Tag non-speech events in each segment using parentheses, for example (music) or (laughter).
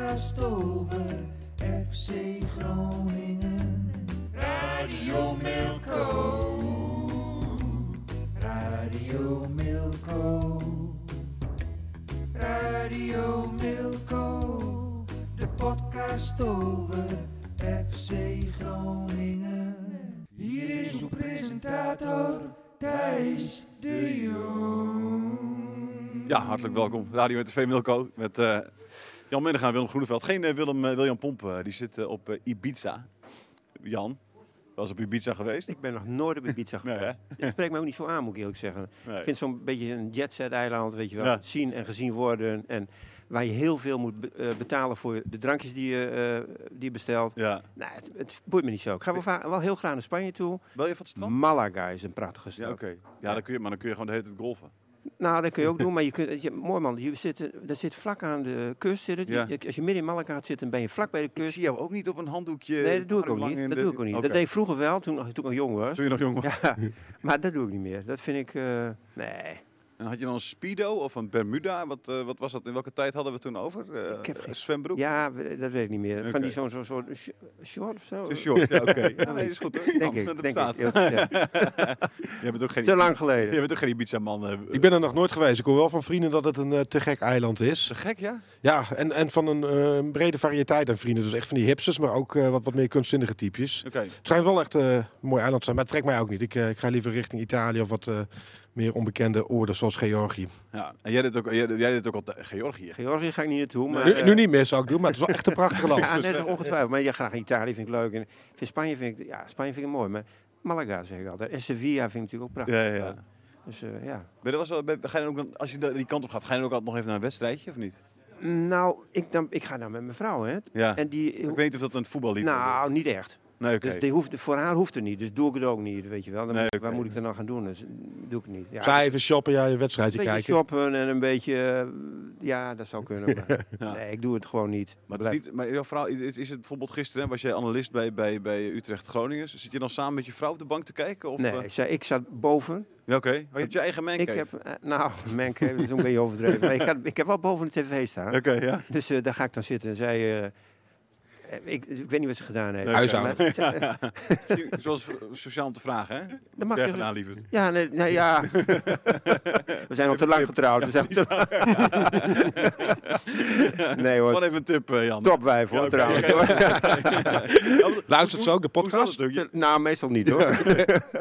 Podcast over FC Groningen. Radio Milko. Radio Milko. Radio Milko. De podcast over FC Groningen. Hier is uw presentator Thijs de Jong. Ja, hartelijk welkom. Radio met TV Milko met eh, Jan Minnegaan en Willem Groeneveld. Geen eh, Willem, eh, William Pomp, eh, die zit op Ibiza. Jan, was op Ibiza geweest? Ik ben nog nooit op Ibiza (laughs) Nee, geweest. hè? Het spreekt mij ook niet zo aan, moet ik eerlijk zeggen. Nee. Ik vind zo'n beetje een jetset eiland, weet je wel. Ja. Zien en gezien worden. En waar je heel veel moet be- betalen voor de drankjes die je, die je bestelt. Ja. Nou, het, het boeit me niet zo. Ik ga wel, wel heel graag naar Spanje toe. Wil je van het strand? Malaga is een prachtige stad. Ja, oké. Ja, dan kun je, maar dan kun je gewoon de hele tijd golfen. Nou, dat kun je ook (laughs) doen, maar je kunt, je, mooi man, je zit, dat zit vlak aan de kust. Zit het. Ja. Je- Als je midden in Malaga gaat zitten, ben je vlak bij de Ik kust. zie jou ook niet op een handdoekje. Nee, dat doe ik ook niet. Dat de- doe ik ook niet. Dat deed ik vroeger wel, toen, toen ik nog jong was. Toen je nog jong was. Ja, maar dat doe ik niet meer. Dat vind ik, eh, nee. En had je dan een Speedo of een Bermuda? Wat, eh, wat was dat? In welke tijd hadden we toen over? Eh, Ik heb geen- zwembroek? Ja, dat weet ik niet meer. Van die zo'n zo'n soort sh- short of zo? Een short, ja, oké. (laughs) Ja, nee, dat is goed hoor. Denk ik, dat denk bestaat. ik. (laughs) Je bent ook geen, Te lang (laughs) Je geleden. bent ook geen Ibiza-man. eh, Ik ben er nog nooit geweest. Ik hoor wel van vrienden dat het een te gek eiland is. Te gek, ja? Ja, en, en van een brede variëteit aan vrienden. Dus echt van die hipsters, maar ook wat, wat meer kunstzinnige types. Oké. Het schijnt wel echt een mooi eiland te zijn, maar het trekt mij ook niet. Ik, ik ga liever richting Italië of wat eh, meer onbekende oorden zoals Georgië. Ja. En jij deed ook, jij, jij deed ook al Georgië. Georgië ga ik niet naartoe. Maar, Nu, eh, nu niet meer zou ik doen, maar het is wel echt een prachtig land. (laughs) Ja, nee, ongetwijfeld. Maar ja, graag in Italië vind ik leuk. En vind Spanje vind ik, ja, Spanje vind ik mooi. Maar Malaga zeg ik altijd. En Sevilla vind ik natuurlijk ook prachtig. Ja, ja. Dus eh, ja. Ben je, was wel, ben- ga je dan ook, dan- als je die kant op gaat, ga je dan ook altijd nog even naar een wedstrijdje of niet? Nou, ik, dan, ik ga nou met mijn vrouw, hè. Ja. En die... ik weet niet of dat een voetballied nou, niet echt. Nee, oké. Dus die hoeft, voor haar hoeft het niet. Dus doe ik het ook niet, weet je wel. Dan Nee, moet ik- oké. Waar moet ik dan nou gaan doen? Dus doe ik het niet. Ja, Zij even shoppen, ja, je wedstrijdje Een beetje kijken. shoppen en een beetje... eh, ja, dat zou kunnen. (laughs) Maar Ja. Nee, ik doe het gewoon niet. Maar, het is niet, maar jouw vrouw, is, is het bijvoorbeeld gisteren, was jij analist bij, bij, bij Utrecht Groningen? Zit je dan samen met je vrouw op de bank te kijken? Of, Nee, eh? zij, ik zat boven. Ja, oké. Oh, je hebt je eigen Ik mancave? heb... eh, nou, (laughs) mijn cave is een beetje overdreven. Maar ik, had, ik heb wel boven de tv staan. Oké, ja. Dus daar ga ik dan zitten. En zij... eh, eh, ik, ik weet niet wat ze gedaan heeft. Nee, Huishouden. Maar- (laughs) Zoals sociaal om te vragen, hè? Dan mag je- aan, lieverd. Ja, nee, nee, ja. (laughs) We zijn al te lang getrouwd. We zijn te (laughs) nee Gewoon hoor, even een tip, eh, Jan. topwijf hoor, trouwens. Luistert ze ook de dat podcast? natuurlijk? nou, meestal niet hoor.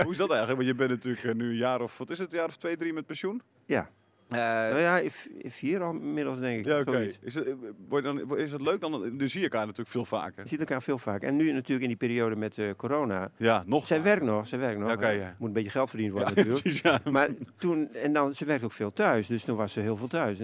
Hoe is dat eigenlijk? Want je bent natuurlijk eh, nu een jaar of, wat is het, een jaar of twee, drie met pensioen? Ja. Eh, Nou ja, vier al inmiddels denk ik. ja, oké. Is, het, word je dan, is het leuk dan? Nu zie je elkaar natuurlijk veel vaker. Je ziet elkaar veel vaak. En nu natuurlijk in die periode met eh, corona. Ja, nog Zij vaker. werkt nog, zij werkt nog. Ja. Moet een beetje geld verdiend Ja, worden (laughs) natuurlijk. precies, ja. Maar toen, en dan, ze werkt ook veel thuis, dus toen was ze heel veel thuis.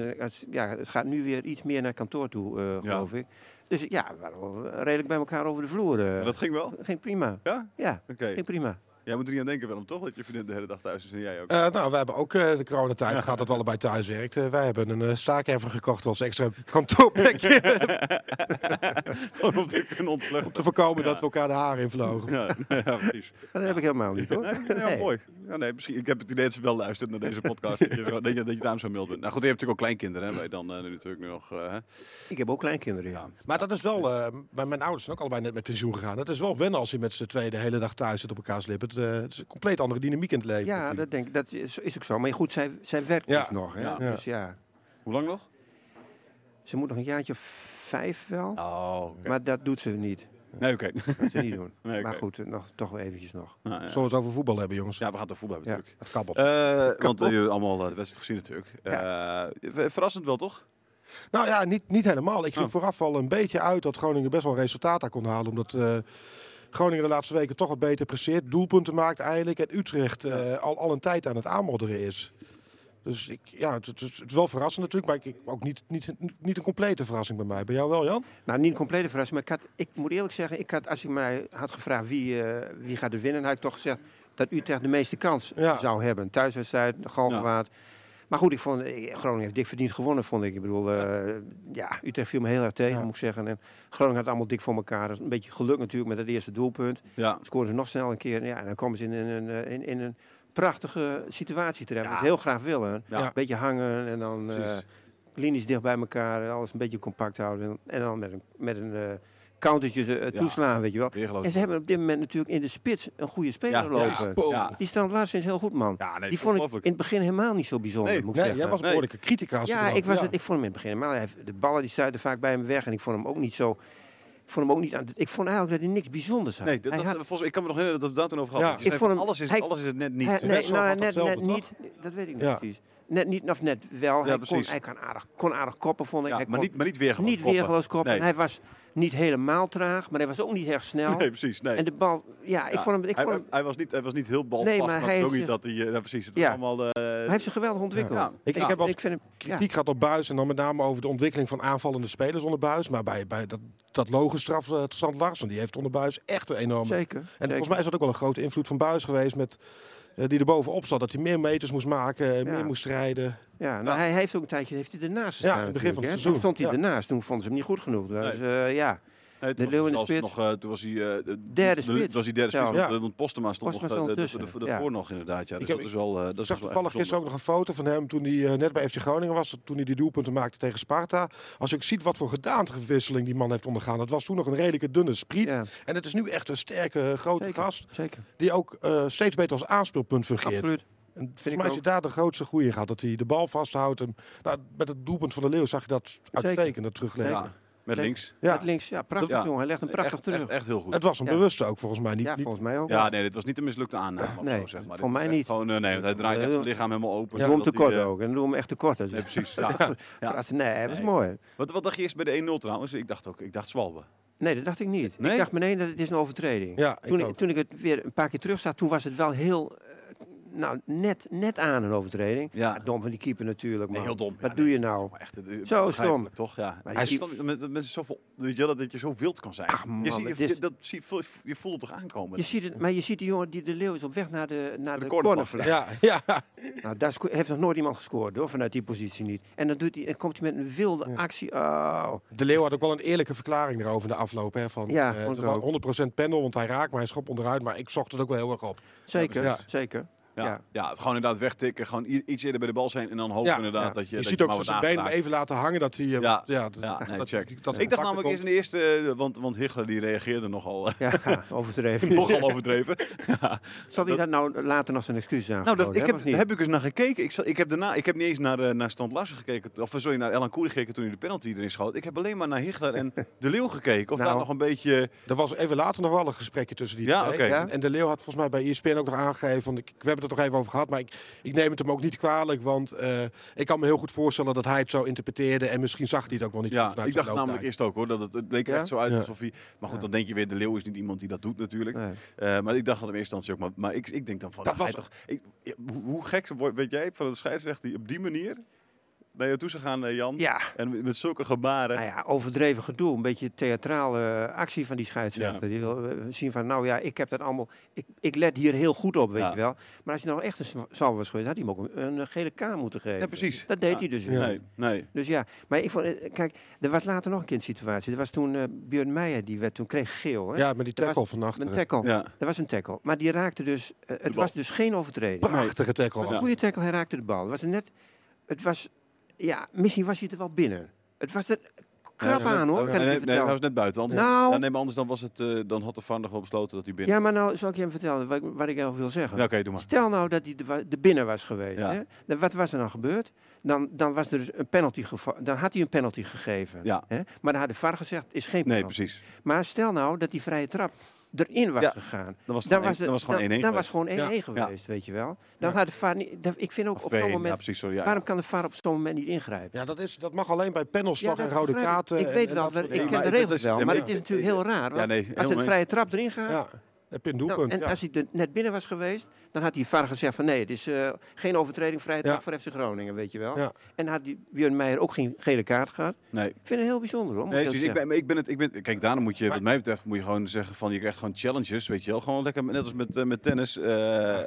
Ja, het gaat nu weer iets meer naar kantoor toe, eh, geloof ik. Dus ja, we waren redelijk bij elkaar over de vloer. Maar dat ging wel? ging prima. Ja? Ja, Oké. ging prima. Jij moet er niet aan denken, Willem, toch? Dat je vriendin de hele dag thuis is en jij ook. Eh, nou, wij hebben ook eh, de coronatijd gehad dat we allebei thuis werkten. wij hebben een uh, staakerver gekocht als extra kantoorplekje. (laughs) Gewoon om te kunnen ontvluchten. om te voorkomen dat we elkaar de haren invlogen. Ja, (laughs) ja, precies. Dat heb ik helemaal niet hoor. Nee, ja, Nee. mooi. Ja, nee, misschien, ik heb het idee dat ze wel luistert naar deze podcast. dat, je, dat, je, dat je daarom zo mild bent. Nou goed, je hebt natuurlijk ook kleinkinderen. Hè, wij dan eh, nu natuurlijk nu nog. eh, hè. Ik heb ook kleinkinderen, ja. Maar dat is wel, eh, bij mijn ouders zijn ook allebei net met pensioen gegaan. Het is wel wennen als je met z'n tweeën de hele dag thuis zit op elkaars lippen. Het, eh, het is een compleet andere dynamiek in het leven. Ja, natuurlijk. dat, denk, ik- dat is, is ook zo. Maar goed, zij, zij werkt Ja. dus nog. Hè? Ja. Dus ja, Hoe lang nog? ze moet nog een jaartje of vijf wel. Oh. Maar dat doet ze niet. Nee, oké. Dat gaat ze niet (laughs) doen. Nee. Maar goed, nog, toch wel eventjes nog. Nou, ja. Zullen we het over voetbal hebben, jongens? ja, we gaan het over voetbal hebben Ja. natuurlijk. Het kabbelt. Eh, want eh, jullie hebben allemaal de wedstrijd gezien natuurlijk. Eh, verrassend wel, toch? Nou ja, niet, niet helemaal. Ik ging Oh. vooraf al een beetje uit dat Groningen best wel een resultaat daar kon halen. Omdat eh, Groningen de laatste weken toch wat beter presteert. Doelpunten maakt eindelijk. En Utrecht eh, al, al een tijd aan het aanmodderen is. Dus ik, ja, het, het, is- het is wel verrassend natuurlijk. Maar ik, ik- ook niet, niet, niet een complete verrassing bij mij. Bij jou wel, Jan? Nou, niet een complete verrassing, maar ik, had, ik moet eerlijk zeggen, ik had, als je mij had gevraagd wie, eh, wie gaat er winnen, had ik toch gezegd dat Utrecht de meeste kans Ja. zou hebben. Thuiswedstrijd, Galgenwaard. Maar goed, ik vond, eh, Groningen heeft dik verdiend gewonnen, vond ik. Ik bedoel, eh, ja, Utrecht viel me heel erg tegen, Ja. moet ik zeggen. En Groningen had allemaal dik voor elkaar. Een beetje geluk natuurlijk met het eerste doelpunt. Ja. Scoren ze nog snel een keer. Ja, en dan komen ze in een, eh, in, in een prachtige situatie terecht. Ja. Wat ze heel graag willen. Ja. Een beetje hangen en dan Precies. linies dicht bij elkaar. Alles een beetje compact houden. En, dan met een, met een countertje eh, Ja. toeslaan, weet je wel. En ze hebben op dit moment natuurlijk in de spits een goede speler Ja, lopen. Die Strand Larsen is heel goed, man. Ja, nee, die vond ik in het begin helemaal niet zo bijzonder, Nee, moet ik Nee, zeggen. jij was behoorlijke critica. als ja, ik, was Ja. Het, ik vond hem in het begin helemaal... De ballen die stuiten vaak bij hem weg. En ik vond hem ook niet zo... Ik vond hem ook niet aan, ik vond eigenlijk dat hij niks bijzonders had. Nee, dat, Hij dat, had- volgens, ik kan me nog herinneren dat we het daar toen over. Ja. Dat Ik vond hem- alles, is, hij- alles is het net niet. Hij- nee, nou, net, niet. Dat weet ik niet Ja. precies. Net niet, of net wel. hij, kon, hij kan aardig, kon aardig koppen, vond ik. Ja, hij maar, kon niet, maar niet weergeloos. niet koppen. weergeloos koppen. Nee. Hij was niet helemaal traag, maar hij was ook niet erg snel. Nee, precies. Nee. En de bal, ja, ik Ja, vond hem... Ik hij, vond hem hij, was niet, hij was niet heel balvast, Nee, maar maar, hij ook heeft niet dat hij... eh, ja, precies, het Ja. was allemaal... eh, hij heeft zich geweldig ontwikkeld. Ja. Ik, ik heb wel ik vind hem, kritiek gehad op Buis en dan met name over de ontwikkeling van aanvallende spelers onder Buis. Maar bij, bij dat, dat logenstraf uh, Strand Larsen, die heeft onder Buis echt een enorme... Zeker. En zeker. volgens mij is dat ook wel een grote invloed van Buis geweest met... eh, die er bovenop zat, dat hij meer meters moest maken, eh, Ja. meer moest rijden. Ja, nou, hij heeft ook een tijdje heeft hij ernaast Ja, gestaan. in het begin van het seizoen, Toen stond hij ja. ernaast. Toen vonden ze hem niet goed genoeg. Dus, ja. Nee, de toen Leeuw was in de hij zelfs spits. nog, eh, toen was hij... eh, de- Derde de- spits. was hij derde spits, Ja. want, want Postema stond nog eh, de- tussen, ja. nog inderdaad. Ja. Dus Ik heb- dat is wel... eh, dat Ik is zag wel toevallig gisteren ook nog een foto van hem toen hij eh, net bij FC Groningen was. Toen hij die doelpunten maakte tegen Sparta. Als je ook ziet wat voor gedaanteverwisseling die man heeft ondergaan. Dat was toen nog een redelijke dunne spriet. ja, En het is nu echt een sterke, grote Zeker. gast. zeker. Die ook eh, steeds beter als aanspeelpunt fungeert. Absoluut. En volgens ik mij is hij daar de grootste groei in gehad. Dat hij de bal vasthoudt. En, nou, met het doelpunt van de Leeuw zag je dat uitstekend terugleggen. Ja, met links. Ja. Met links, ja, prachtig Ja. jongen. Hij legt hem prachtig echt, terug. Echt, echt heel goed. Het was een Ja. bewuste ook volgens mij. Niet, ja, volgens mij ook. Ja, nee, dit was niet een mislukte aanname. Nee, zo, zeg maar. Voor mij niet. Gewoon, eh, nee, want hij draait echt Ja. zijn lichaam helemaal open. Doe hem te kort eh, ook. En doe hem echt te kort. Dus Nee, precies. (laughs) Ja. Ja. Nee, hij was Nee. mooi. Wat, wat dacht je eerst bij de 1-0 trouwens? Ik dacht ook, ik dacht Zwalbe. Nee, dat dacht ik niet. Nee? Ik dacht meteen dat het is een overtreding. Ja, ik toen, ook. ik, toen ik het weer een paar keer terug zag, toen was het wel heel... nou, net, net aan een overtreding. Ja. Dom van die keeper natuurlijk, Nee, man. heel dom. Wat Ja, doe nee. je nou? Maar echt, het Zo stom. toch? Ja. Maar Hij is met, met zoveel, weet je wel, dat je zo wild kan zijn. Ach, man, je, ziet, je, is- dat, je voelt het toch aankomen? Je ziet het, maar je ziet die jongen, die de Leeuw is op weg naar de, naar de de, cornervlag. ja, ja. Nou, daar heeft nog nooit iemand gescoord hoor, vanuit die positie niet. En dan, doet hij, en komt hij met een wilde actie. Oh. De Leeuw had ook wel een eerlijke verklaring erover in de afloop. Hè, van, Ja, eh, ook. 100% panel, want hij raakt, maar hij schopt onderuit. Maar ik zocht het ook wel heel erg op. Zeker, Ja. zeker. Ja. ja. Het gewoon inderdaad wegtikken. Gewoon iets eerder bij de bal zijn. En dan hopen Ja, inderdaad ja. dat je, Je, dat ziet je ook zijn been even laten hangen. Dat hij, eh, Ja. ja, dat, Ja, nee, dat, check. dat- ik dacht namelijk eerst in de eerste, eh, want, want Hichler die reageerde nogal, eh, Ja, (laughs) overdreven. nogal overdreven. (laughs) Ja. Zal hij dat nou later nog zijn excuses Nou, aangeboden dat, ik heb, heb ik eens naar gekeken. Ik, zat- ik, heb daarna, ik heb niet eens naar, naar Stand Larsen gekeken. Of sorry, naar Elan Koer gekeken toen hij de penalty erin schoot. Ik heb alleen maar naar Hichler en (laughs) De Leeuw gekeken. Of Nou. daar nog een beetje... Er was even later nog wel een gesprekje tussen die Ja, twee. oké. En, de Leeuw had volgens mij bij ESPN ook nog aangegeven. Want ik, we hebben het er toch even over gehad. Maar ik, ik neem het hem ook niet kwalijk. Want eh, ik kan me heel goed voorstellen dat hij het zo interpreteerde. En misschien zag hij het ook wel niet Ja, vanuit ik dacht namelijk eerst ook hoor. Dat het, het leek er Ja? echt zo uit Ja. alsof hij... Maar goed, Ja. dan denk je weer, De Leeuw is niet iemand die dat doet natuurlijk. Nee. Eh, maar ik dacht dat in eerste instantie ook. Maar, maar ik, ik denk dan van, Dat nou, was- toch, ik, hoe- gek wordt, weet jij, van de scheidsrechter die op die manier naar jou toe zou gaan, eh, Jan? Ja, En met, zulke gebaren. nou ja, overdreven gedoe. Een beetje theatrale actie van die scheidsrechter. Ja. Die wil eh, zien van, nou ja, ik heb dat allemaal... Ik, ik let hier heel goed op, weet Ja. je wel. Maar als hij nou echt een salve was geweest, had hij hem ook een, een gele K moeten geven. Ja, precies. Dat deed Ja. hij dus Ja. niet. Nee, nee. Dus ja, maar ik vond, eh, kijk, er was later nog een keer een situatie. Er was toen eh Björn Meijer, die werd toen kreeg geel. Hè? Ja, met die was tackle vannacht. Een tackle. Ja. Er was een tackle. Maar die raakte dus, eh, het was dus geen overtreding. Prachtige tackle. Een goede tackle, hij raakte de bal. Het was net, het was, ja, misschien was hij er wel binnen. Het was er krap Nee, aan hoor, nee, kan nee, ik je nee, hij was net buiten. Anders, Nou- nee, maar anders dan, was het, eh, dan had de VAR nog wel besloten dat hij binnen... Ja, maar nou zal ik je hem vertellen wat, ik- wat ik even wil zeggen. Ja, oké, doe maar. Stel nou dat hij de, binnen was geweest. Ja. Hè? Dan, wat was er dan gebeurd? Dan, dan, was er dus een penalty dan had hij een penalty gegeven. Ja. Hè? Maar dan had de VAR gezegd, is geen Nee, penalty. precies. Maar stel nou dat die vrije trap erin was Ja. gegaan. Dan was het Dan gewoon was, één- dan was het gewoon 1-1 dan, dan was geweest. het gewoon 1-1 Ja. geweest, weet je wel. Dan had de VAR niet... dat- Ik vind ook Of op zo'n 2-1, moment... ja, precies, sorry. Ja. Waarom kan de VAR op zo'n moment niet ingrijpen? Ja, dat, is, dat mag alleen bij panels toch en dat rode ik. kaarten. Ik en- weet en wel, dat soort ik dingen. ken de dat regels wel, maar het is natuurlijk heel raar. als een vrije trap erin gaat... Ja, heb je een nou, en ja. als hij er net binnen was geweest, dan had die VAR gezegd van nee, het is eh, geen overtreding vrije trap Ja. voor FC Groningen, weet je wel. Ja. En had die Björn Meijer ook geen gele kaart gehad. Nee. Ik vind het heel bijzonder hoor. Nee, ik precies. ik, ben, ik ben het. Ik ben, kijk, daarom moet je, wat mij betreft, moet je gewoon zeggen van je krijgt gewoon challenges, weet je wel. Gewoon lekker, net als met, eh, met tennis. Eh,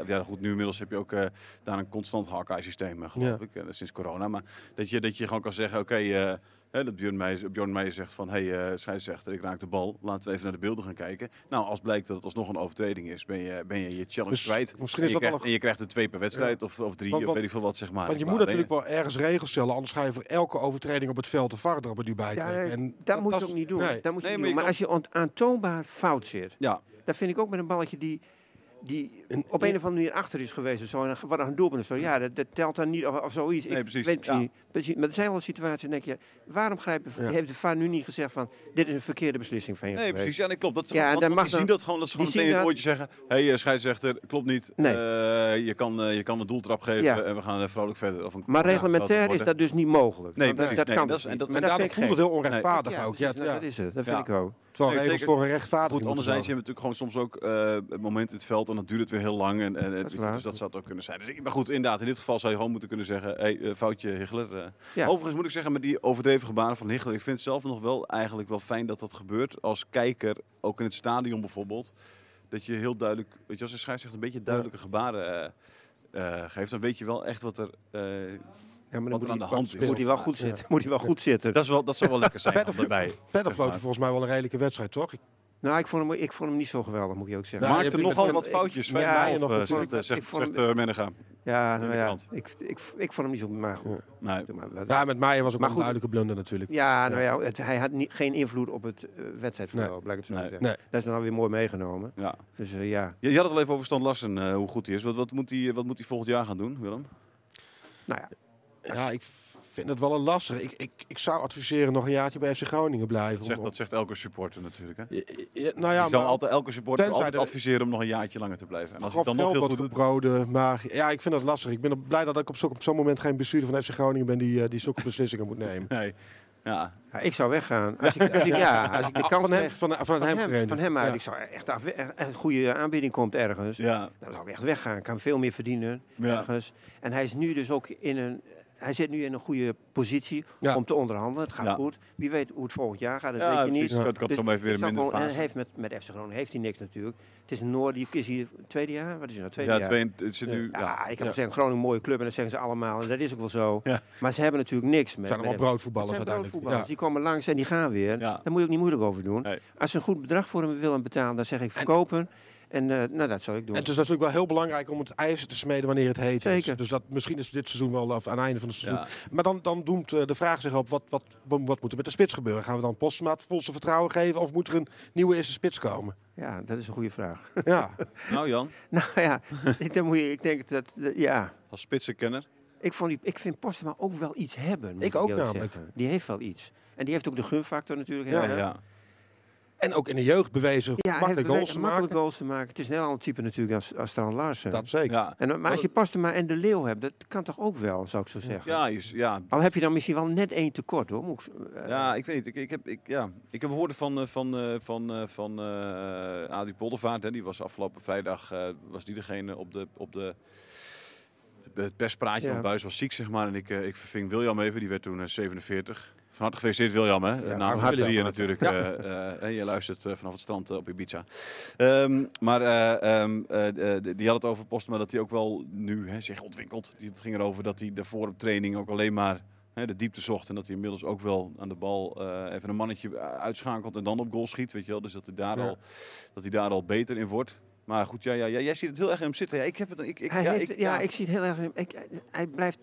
ja, goed, nu inmiddels heb je ook eh, daar een constant Hawkeye systeem, geloof Ja. ik, sinds corona. Maar dat je, dat je gewoon kan zeggen, oké, eh, hè, dat Björn Meijer, Björn Meijer zegt van, hé, hey, eh scheidsrechter, ik raak de bal. Laten we even naar de beelden gaan kijken. Nou, als blijkt dat het alsnog een overtreding is, ben je ben je, je challenge Dus kwijt. misschien En is je, dat krijgt, een- en je krijgt er twee per wedstrijd of, of drie, Want- of weet ik veel wat, zeg maar. Want je moet natuurlijk wel ergens regels stellen, anders ga je voor elke overtreding op het veld de VAR er nu bij Ja, trekken. En dat, moet je ook niet doen. Nee. Dat moet je Nee, niet maar doen. je Maar kan- als je aantoonbaar fout zit, Ja, dat vind ik ook met een balletje die, die op een of andere manier achter is geweest. of Zo, en wat een doelpunt is. Zo. Ja, dat, dat telt dan niet of, of zoiets. Nee, ik precies. weet misschien Ja. niet. Maar er zijn wel situaties, denk je, waarom grijpt de, Ja. heeft de VAR nu niet gezegd van, dit is een verkeerde beslissing van je Nee, geweest. precies. Ja, nee, klopt. Dat Ja, gewoon- dan want, mag want die dan- zien dat gewoon, dat ze gewoon meteen in het woordje zeggen... Hé, hey, eh, scheidsrechter, klopt niet. Nee. Eh, je, kan, eh, je kan een doeltrap geven Ja. en we gaan vrolijk verder. Of een, Maar ja, reglementair is dat dus niet mogelijk. Nee, Want dat, precies. dat Nee, kan dat dus is- en dat- En dat daarom vind ik voelde het heel onrechtvaardig ook. Ja, dat is het. Dat vind ik ook. Terwijl Nee, regels voor een rechtvaardiging Goed, anderzijds, je zorgen. hebt natuurlijk gewoon soms ook eh momenten in het veld en dan duurt het weer heel lang. En, dus dat zou het ook kunnen zijn. Dus, ik- maar goed, inderdaad, in dit geval zou je gewoon moeten kunnen zeggen... Hé, hey, foutje Hichler. Ja. Overigens moet ik zeggen, met die overdreven gebaren van Hichler... ik vind het zelf nog wel eigenlijk wel fijn dat dat gebeurt. Als kijker, ook in het stadion bijvoorbeeld... dat je heel duidelijk, weet je, als een scheidsrechter een beetje duidelijke gebaren eh, eh, geeft... dan weet je wel echt wat er... eh, Ja, maar Wat dan moet aan hij- de hand is. Moet hij wel goed zitten. Moet hij wel goed zitten. dat, is wel, dat zou wel lekker zijn. Verder- volgens mij wel een redelijke wedstrijd, toch? Ik- Nou, ik vond, hem, ik vond hem niet zo geweldig, moet je ook zeggen. Nou, Maakte nogal ik- wat ik- foutjes. ja, Fijn ja, mij, nog eh, zegt, Ik eh, Menega. Ja, nou ja, ik, ik, ik vond hem niet zo maar goed. Nee. Ja, met Meijer was ook Maar een goed. duidelijke blunder natuurlijk. Ja, nou ja, het, hij had niet, geen invloed op het uh, wedstrijdverloop, laat ik het zo Nee. zeggen. Nee. Dat is dan alweer mooi meegenomen. Ja. Dus eh, ja, Je, je had het al even over Stan Larsen, eh, hoe goed hij is. Wat, wat, moet hij, wat moet hij volgend jaar gaan doen, Willem? nou ja. Ja, ik vind het wel een lastig. Ik, ik, ik zou adviseren nog een jaartje bij FC Groningen blijven. Dat zegt, dat zegt elke supporter natuurlijk. Hè? Ja, ja, nou ja, je zal maar altijd, elke supporter tenzij altijd er- adviseren om nog een jaartje langer te blijven. En als het dan nog heel goed doet... gebroden. Maar ja, ik vind dat lastig. Ik ben er blij dat ik op zo'n op zo'n moment geen bestuurder van FC Groningen ben die, eh, die zulke beslissingen moet nemen. (laughs) Nee. Ja. ja, ik zou weggaan. Als ik, als ik, ja, als ik de (laughs) kans van hem, van, van, van hem, hem, gereden. van hem uit. Ja. Ik zou echt, af, echt een goede aanbieding komt ergens. Ja. Dan zou ik echt weggaan. Ik kan veel meer verdienen Ja. ergens. En hij is nu dus ook in een... Hij zit nu in een goede positie Ja. om te onderhandelen. Het gaat Ja. goed. Wie weet hoe het volgend jaar gaat, dat Ja, weet je niet. Het kan Dus zo even weer minder gewoon- En heeft met, met FC Groningen heeft hij niks natuurlijk. Het is Noord, die is hier tweede jaar. Wat is het nou, tweede Ja, jaar? twee, het zit nu, Ja, ja. ik kan Ja. zeggen, Groningen een mooie club en dat zeggen ze allemaal. En dat is ook wel zo. Ja. Maar ze hebben natuurlijk niks met. Zijn allemaal met- broodvoetballers het zijn broodvoetballers. Ja. Die komen langs en die gaan weer. Ja. Daar moet je ook niet moeilijk over doen. Nee. Als ze een goed bedrag voor hem willen betalen, dan zeg ik verkopen. En eh, nou, dat zou ik doen. En het is natuurlijk wel heel belangrijk om het ijzer te smeden wanneer het heet is. Dus dat, misschien is dit seizoen wel of aan het einde van het seizoen. Ja. Maar dan, dan doemt eh, de vraag zich op, wat, wat, wat, wat moet er met de spits gebeuren? Gaan we dan Postma het volste vertrouwen geven of moet er een nieuwe eerste spits komen? Ja, dat is een goede vraag. Ja, (laughs) Nou Jan, nou ja, ik, je, ik denk dat, dat- ja. als spitsenkenner. Ik, vond die, ik vind Postema ook wel iets hebben. moet Ik ook namelijk. zeggen. Die heeft wel iets. En die heeft ook de gunfactor natuurlijk. Ja? Ja. En ook in de jeugd bewezen Ja, makkelijk goals te makkelijk maken. goals te maken. Het is een heel ander type natuurlijk als, als Strand Larsen. Dat zeker. Ja. En, maar als je Postema en de Leeuw hebt, dat kan toch ook wel, zou ik zo zeggen. Ja, je- ja, Al heb je dan misschien wel net één tekort hoor. Moet ik, eh, Ja, ik weet niet. Ik, ik, heb, ik, ja. ik heb gehoord van, eh, van, eh, van, van eh Adrie Poldervaart. Hè. Die was afgelopen vrijdag eh, was die degene op de, op de het perspraatje Ja. van Buis was ziek, zeg maar. En ik, ik verving William even. Die werd toen eh, 47. Van harte gefeliciteerd William, hè. Ja, Namens jullie William. natuurlijk. Ja. eh, eh, en je luistert eh, vanaf het strand op Ibiza. Ehm, maar eh, ehm, eh, eh, die had het over Postma dat hij ook wel nu hè, zich ontwikkelt. Het ging erover dat hij daarvoor op training ook alleen maar hè, de diepte zocht. En dat hij inmiddels ook wel aan de bal even een mannetje uitschakelt en dan op goal schiet. Weet je wel? Dus dat hij daar, Ja. al, dat hij daar al beter in wordt. Maar goed, ja, ja, ja, jij ziet het heel erg in hem zitten. Ja, ik heb het, ik, ja, heeft, ik, ja, ik zie het heel erg. in- Ik, hij blijft.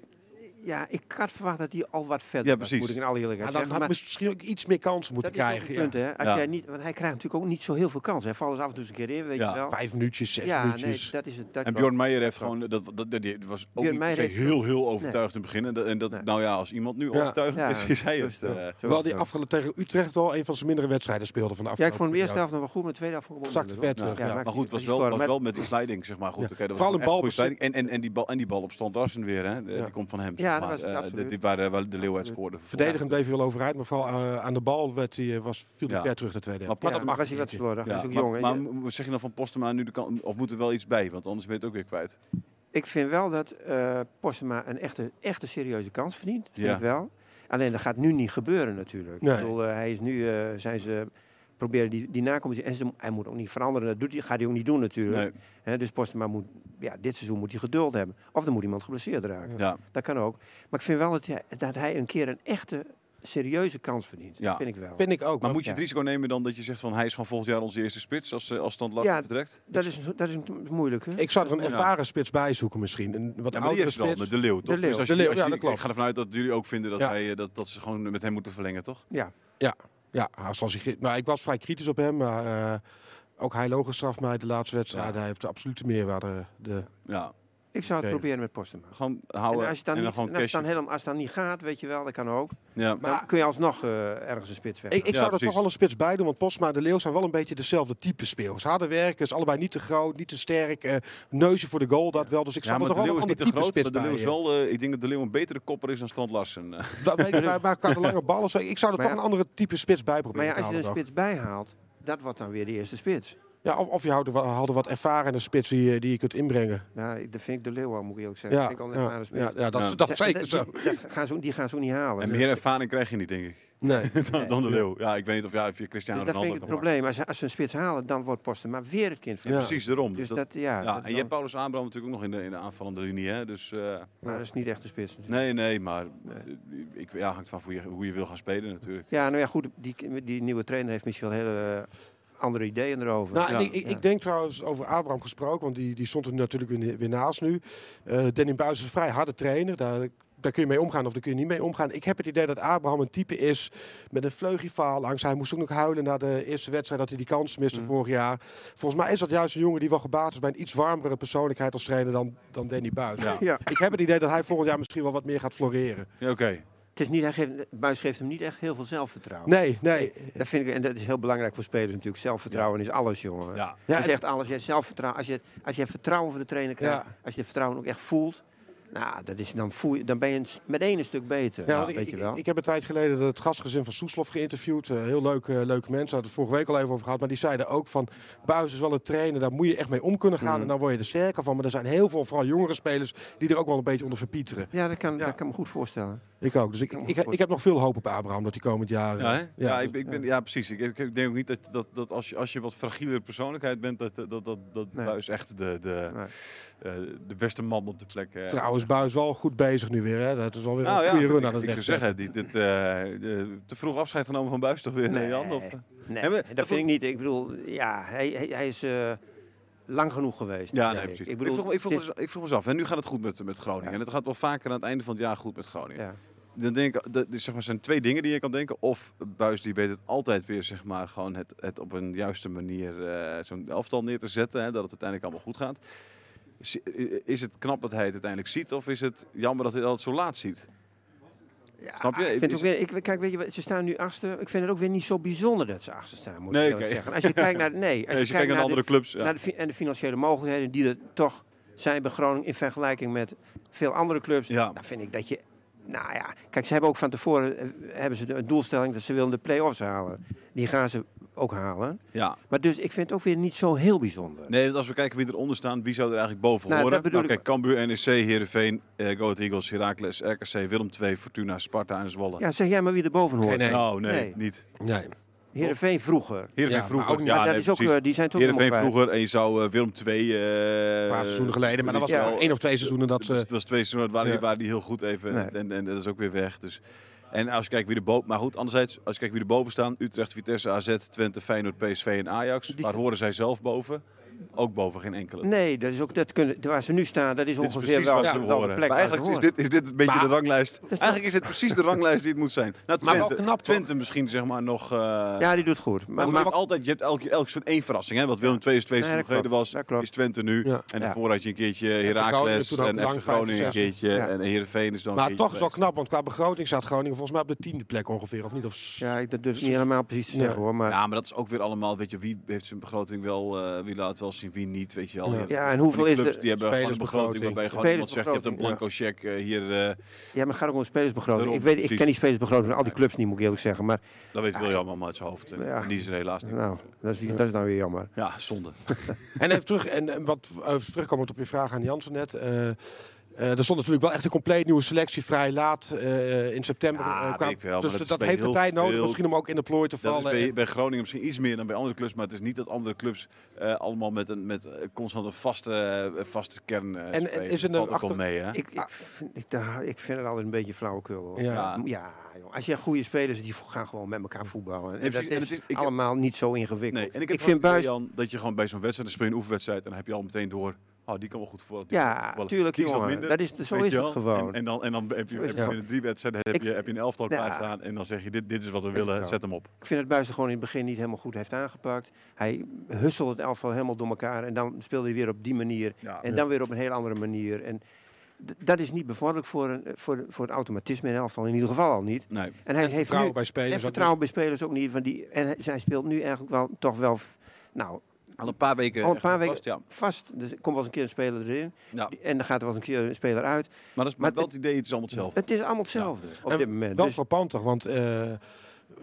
Ja, ik had verwacht dat hij al wat verder Ja, precies. moet ik in alle Ja, dan zeggen. had Maar misschien ook iets meer kansen moeten dat is ook krijgen. het punt, ja. hè. Als Ja. jij niet, want hij krijgt natuurlijk ook niet zo heel veel kansen. Hij valt eens af en toe eens een keer in, weet Ja. je wel. Vijf minuutjes, zes ja, nee, minuutjes. dat is het. Dat En. Bjorn Meijer heeft gewoon, dat, dat, dat, die was ook Bjorn niet Meijer per se heeft- heel, heel overtuigd in het begin. En dat, en dat Nee. nou ja, als iemand nu Ja. overtuigend Ja, is, is hij het. eh. Terwijl die afgelopen tegen Utrecht wel een van zijn mindere wedstrijden speelde van de Ja, ik vond de eerste periode. helft nog wel goed, maar de tweede helft vond ik ja. Maar goed, was wel, met die sliding, zeg maar. Goed, Ja. oké, dat Vooral was een echt een goede balbezit. sliding. En, en, en, die bal, en die bal op Stand weer, hè? Die Ja. komt van hem. Ja, zeg dat maar. was- Eh, absoluut. die waar, eh, waar de Leeuw uit scoorde. Verdedigend bleef hij wel overeind, maar vooral eh, aan de bal werd hij, eh, was, viel hij Ja. ver terug de tweede helft. Maar Ja, dat mag was hij wat slordig. Is ook maar, jong. maar zeg je dan van Postema nu de kan, of moet er wel iets bij? Want anders ben je het ook weer kwijt. Ik vind wel dat eh Postema een echte, echte serieuze kans verdient. Vind Ja. ik wel. Alleen dat gaat nu niet gebeuren natuurlijk. Nee. Ik bedoel, hij is nu, eh, zijn ze proberen die, die. En ze, hij moet ook niet veranderen. Dat doet hij, gaat hij ook niet doen natuurlijk. Nee, Hè, dus Postema moet, ja, dit seizoen moet hij geduld hebben. Of er moet iemand geblesseerd raken. ja. Dat kan ook. Maar ik vind wel dat hij, dat hij een keer een echte serieuze kans verdient. Ja. Dat vind ik wel. Vind ik ook. Maar maar- moet je ja. het risico nemen dan dat je zegt van hij is gewoon volgend jaar onze eerste spits als, eh, als Stand Larsen Ja, vertrekt? Dat is, dat is moeilijk. Hè? Ik zou er een Ja. ervaren spits bij zoeken misschien. Een wat Ja, maar oudere spits. met De Leeuw, toch? De Leeuw. Dus als De je- Leeuw, als ja, je- dat klopt. Ik ga ervan uit dat jullie ook vinden dat, Ja. hij, eh, dat, dat ze gewoon met hem moeten verlengen, toch? ja. Ja, zoals ik, maar ik was vrij kritisch op hem. Maar eh, ook hij loog straf mij de laatste wedstrijd. Ja. Hij heeft de absolute meerwaarde. De, Ja, Ik zou het proberen met Postema. gewoon En houden als, je dan en dan niet, gewoon en als, het dan helemaal, als het dan niet gaat, weet je wel, dat kan ook. Ja. Maar- dan kun je alsnog eh, ergens een spits weg. ik ik Ja, zou er toch wel een spits bij doen. Want Postma en De Leeuw zijn wel een beetje dezelfde type speels. Harde werkers, allebei niet te groot, niet te sterk. eh, neusje voor de goal, dat wel. Dus ik Ja, zou maar er de nog wel een is niet ander te type groot. spits Maar de Leeuw is bij. wel, eh, ik denk dat de Leeuw een betere kopper is dan Strand Larsen. Dat weet ik, maar, (laughs) maar qua de lange ballen. Ik zou er Maar toch ja. een andere type spits bij maar proberen ja, te als je een spits bijhaalt, dat wordt dan weer de eerste spits. Ja, of, of je houdt er wat- er ervaren in een spits die, je- die je kunt inbrengen. Nou, ik- dat vind ik de Leeuw, moet ik eerlijk zeggen. Ja, vind ik al een ja, ja, ja, dat, is- Ja. dat is zeker zo. Die, dat gaan ze, die gaan ze ook niet halen. En Dus- meer ervaring krijg je niet, denk ik, Nee. (laughs) dan, dan de Leeuw. Ja, ik weet niet of, ja, of je Cristiano Dus dat vind Ronaldo ik het probleem. Als, ze- als ze een spits halen, dan wordt Posten maar weer het kind van. Ja. Precies, daarom. Dus dat, dat, ja, ja, dat en je hebt Paulus Aanbram natuurlijk ook nog in de, in de aanvallende linie. Hè? Dus, eh, maar dat is niet echt de spits. natuurlijk. nee, nee, maar eh, ik, ja, hangt van hoe je, hoe je wil gaan spelen natuurlijk. Ja, nou ja, goed. Die, die nieuwe trainer heeft misschien wel hele andere ideeën erover. Nou, Ja. ik, ik, Ja. ik denk trouwens over Abraham gesproken, want die, die stond er natuurlijk weer, weer naast nu. Eh Danny Buis is een vrij harde trainer. Daar, daar kun je mee omgaan of daar kun je niet mee omgaan. Ik heb het idee dat Abraham een type is met een vleugelfaal langs. Hij moest ook nog huilen na de eerste wedstrijd dat hij die kans miste Mm. vorig jaar. Volgens mij is dat juist een jongen die wel gebaat is bij een iets warmere persoonlijkheid als trainer dan, dan Danny Buis. Ja. Ja. Ik heb het idee dat hij volgend jaar misschien wel wat meer gaat floreren. Ja, Oké. Het is niet, geeft, Buis geeft hem niet echt heel veel zelfvertrouwen. Nee, nee. Dat vind ik, en dat is heel belangrijk voor spelers natuurlijk. Zelfvertrouwen is alles, jongen. Ja. Ja, dat is echt alles. Als je, zelfvertrouwen, als, je, als je vertrouwen voor de trainer krijgt, als je het vertrouwen ook echt voelt, nou, dat is, dan, voel je, dan ben je meteen een stuk beter. Ja, ik, weet je ik- wel. ik heb een tijd geleden het gastgezin van Soeslof geïnterviewd. Eh, heel leuke, leuke mensen. Hadden het vorige week al even over gehad. Maar die zeiden ook van Buis is wel een trainer. Daar moet je echt mee om kunnen gaan. Mhm. En dan word je er sterker van. Maar er zijn heel veel, vooral jongere spelers, die er ook wel een beetje onder verpieteren. ja, dat kan, Ja. dat kan me goed voorstellen. Ik ook. Dus ik, ik, ik heb nog veel hoop op Abraham dat hij komend jaar... Ja, eh, hè? ja, ik, dus- ik ben, ja, precies. Ik, ik, ik denk ook niet dat, dat, dat als, je, als je wat fragielere persoonlijkheid bent, dat, dat, dat, dat Nee. Buis echt de, de, Nee. eh, de beste man op de plek eh, Trouwens, Buis wel goed bezig nu weer. Hè. Dat is wel weer Nou een ja, goede ik, run aan ik, het ik zou wegzetten. zeggen, die, dit, eh, de- te vroeg afscheid genomen van Buis toch weer, Nee. Jan? Of, Nee, Ja, maar- dat vind ik niet. Ik bedoel, ja, hij, hij, hij is eh, lang genoeg geweest. Ja, nee, ik. precies. Ik bedoel, ik vroeg, me- ik, vroeg het is- me, ik vroeg me eens af, en nu gaat het goed met, met Groningen. Ja. En het gaat wel vaker aan het einde van het jaar goed met Groningen. ja. Dan denk ik, dat, zeg maar, zijn twee dingen die je kan denken. Of Buis die weet het altijd weer, zeg maar, gewoon het, het op een juiste manier eh, zo'n elftal neer te zetten. Hè, dat het uiteindelijk allemaal goed gaat. Is- het knap dat hij het uiteindelijk ziet? Of is het jammer dat hij het altijd zo laat ziet? Ja, Snap je? Ik vind ook weer, ik, kijk, weet je, ze staan nu achtste. Ik vind het ook weer niet zo bijzonder dat ze achtste staan, moet Nee, ik zeggen. Als je kijkt naar, (laughs) nee, als Als je kijkt naar de andere de, clubs. Ja. naar de, en de financiële mogelijkheden die er toch zijn bij Groningen in vergelijking met veel andere clubs, Ja. dan vind ik dat je, nou ja, kijk, ze hebben ook van tevoren eh, hebben ze de een doelstelling dat ze willen de play-offs halen. Die gaan ze ook halen. ja. Maar dus ik vind het ook weer niet zo heel bijzonder. Nee, als we kijken wie eronder staan, wie zou er eigenlijk boven Nou, horen? dat bedoel Nou, ik. kijk, Cambuur, NEC, Heerenveen, eh Go Ahead Eagles, Heracles, RKC, Willem II, Fortuna, Sparta en Zwolle. Ja, zeg jij maar wie er boven hoort. Geen nee. Oh, nee, Nee. niet. Nee. Heerenveen vroeger. Heerenveen Ja, maar vroeger. ook niet- ja, maar dat nee, is ook, precies. eh, die zijn toch nog Heerenveen bij. vroeger en je zou eh, Willem II... eh Een paar seizoenen geleden. Maar dat was Ja. wel één of twee seizoenen dat dat, ze... was, dat was twee seizoenen, waren, die, Ja. waren die heel goed even. Nee. En, en dat is ook weer weg. Dus. En als je kijkt wie er boven... Maar goed, anderzijds, als je kijkt wie er boven staan... Utrecht, Vitesse, AZ, Twente, Feyenoord, PSV en Ajax. Die- Waar horen zij zelf boven? Ook boven geen enkele. Nee, dat is ook, dat kunnen, waar ze nu staan, dat is Dit is ongeveer precies wel, wel plek Maar eigenlijk is dit, is dit een beetje Maar- de ranglijst. is Eigenlijk is dit precies de ranglijst die het moet zijn. Nou, Maar wel Twente, knap, toch? Twente misschien zeg maar nog... eh, Ja, die doet goed. Maar, Maar, je, maar, hebt altijd, je hebt elke, elke zo'n één verrassing. Hè? Wat Willem II is twee geleden was, is Twente nu. Ja. En Ja. daarvoor had je een keertje Heracles ook en FC Groningen een keertje. Ja. En Heerenveen is dan een Maar toch is het wel knap, want qua begroting staat Groningen volgens mij op de tiende plek ongeveer, of niet? Of... ja, ik- dat durf ik niet helemaal precies te zeggen hoor. Maar, Ja, maar dat is ook weer allemaal, weet je, wie heeft zijn begroting wel, eh, wie laat het wel zien, wie niet, weet je wel. Ja. Je en hoeveel die is clubs de Die hebben gewoon een begroting spelersbegroting? waarbij gewoon iemand zegt, je hebt een blanco cheque hier, eh, ja, maar het gaat ook om spelersbegroting. Daarom, Ik, weet, ik ken die spelersbegroting van al die clubs niet, moet ik eerlijk zeggen. Maar dat weet William allemaal uit zijn hoofd. En Ja. en die is er helaas niet. nou, dat is, dat is nou weer jammer. Ja, zonde. (laughs) En even terug, en, en wat even terugkomend op je vraag aan Jansen net. Eh, er stond natuurlijk wel echt een compleet nieuwe selectie vrij laat eh, in september. Ja, eh, kwam- ik wel, dus dat bij heeft de tijd nodig veel- misschien om ook in de plooi te Dat is vallen. bij, bij Groningen misschien iets meer dan bij andere clubs, maar het is niet dat andere clubs eh, allemaal met een met constant een vaste, vaste kern eh en spelen. is er een achter- mee, hè? Ik, ik, vind, ik, daar- ik vind het altijd een beetje flauwekul hoor. Ja. Als je goede spelers, die gaan gewoon met elkaar voetballen. En Nee, dat precies. En is het is- ik- allemaal niet zo ingewikkeld. Nee, en ik, vind Buis... Jan, dat je gewoon bij zo'n wedstrijd, een oefenwedstrijd, en dan heb je al meteen door, oh, die kan wel goed goed Ja, voetballen. tuurlijk Die is wat jongen. minder, Dat is, zo is het gewoon. En, en dan, en dan heb je, heb je binnen drie wedstrijden heb je, heb je een elftal Ja. klaarstaan en dan zeg je, dit, dit is wat we willen, zet hem op. Ik vind het Buis er gewoon in het begin niet helemaal goed heeft aangepakt. Hij hustelde het elftal helemaal door elkaar. En dan speelde hij weer op die manier. Ja. En dan weer op een heel andere manier. En dat is niet bevorderlijk voor, een, voor, voor het automatisme in een elftal. In ieder geval al niet. Nee. En hij En heeft vertrouwen nu, bij spelers En ook vertrouwen bij spelers ook niet. Van die, en hij, zij speelt nu eigenlijk wel toch wel nou, Al een paar weken Al een vast, ja. vast. Dus er komt wel eens een keer een speler erin. ja. En dan gaat er wel eens een keer een speler uit. Maar dat is Maar maar wel het- het idee, het is allemaal hetzelfde. Het is allemaal hetzelfde op En dit moment. Wel Dus, toch, want eh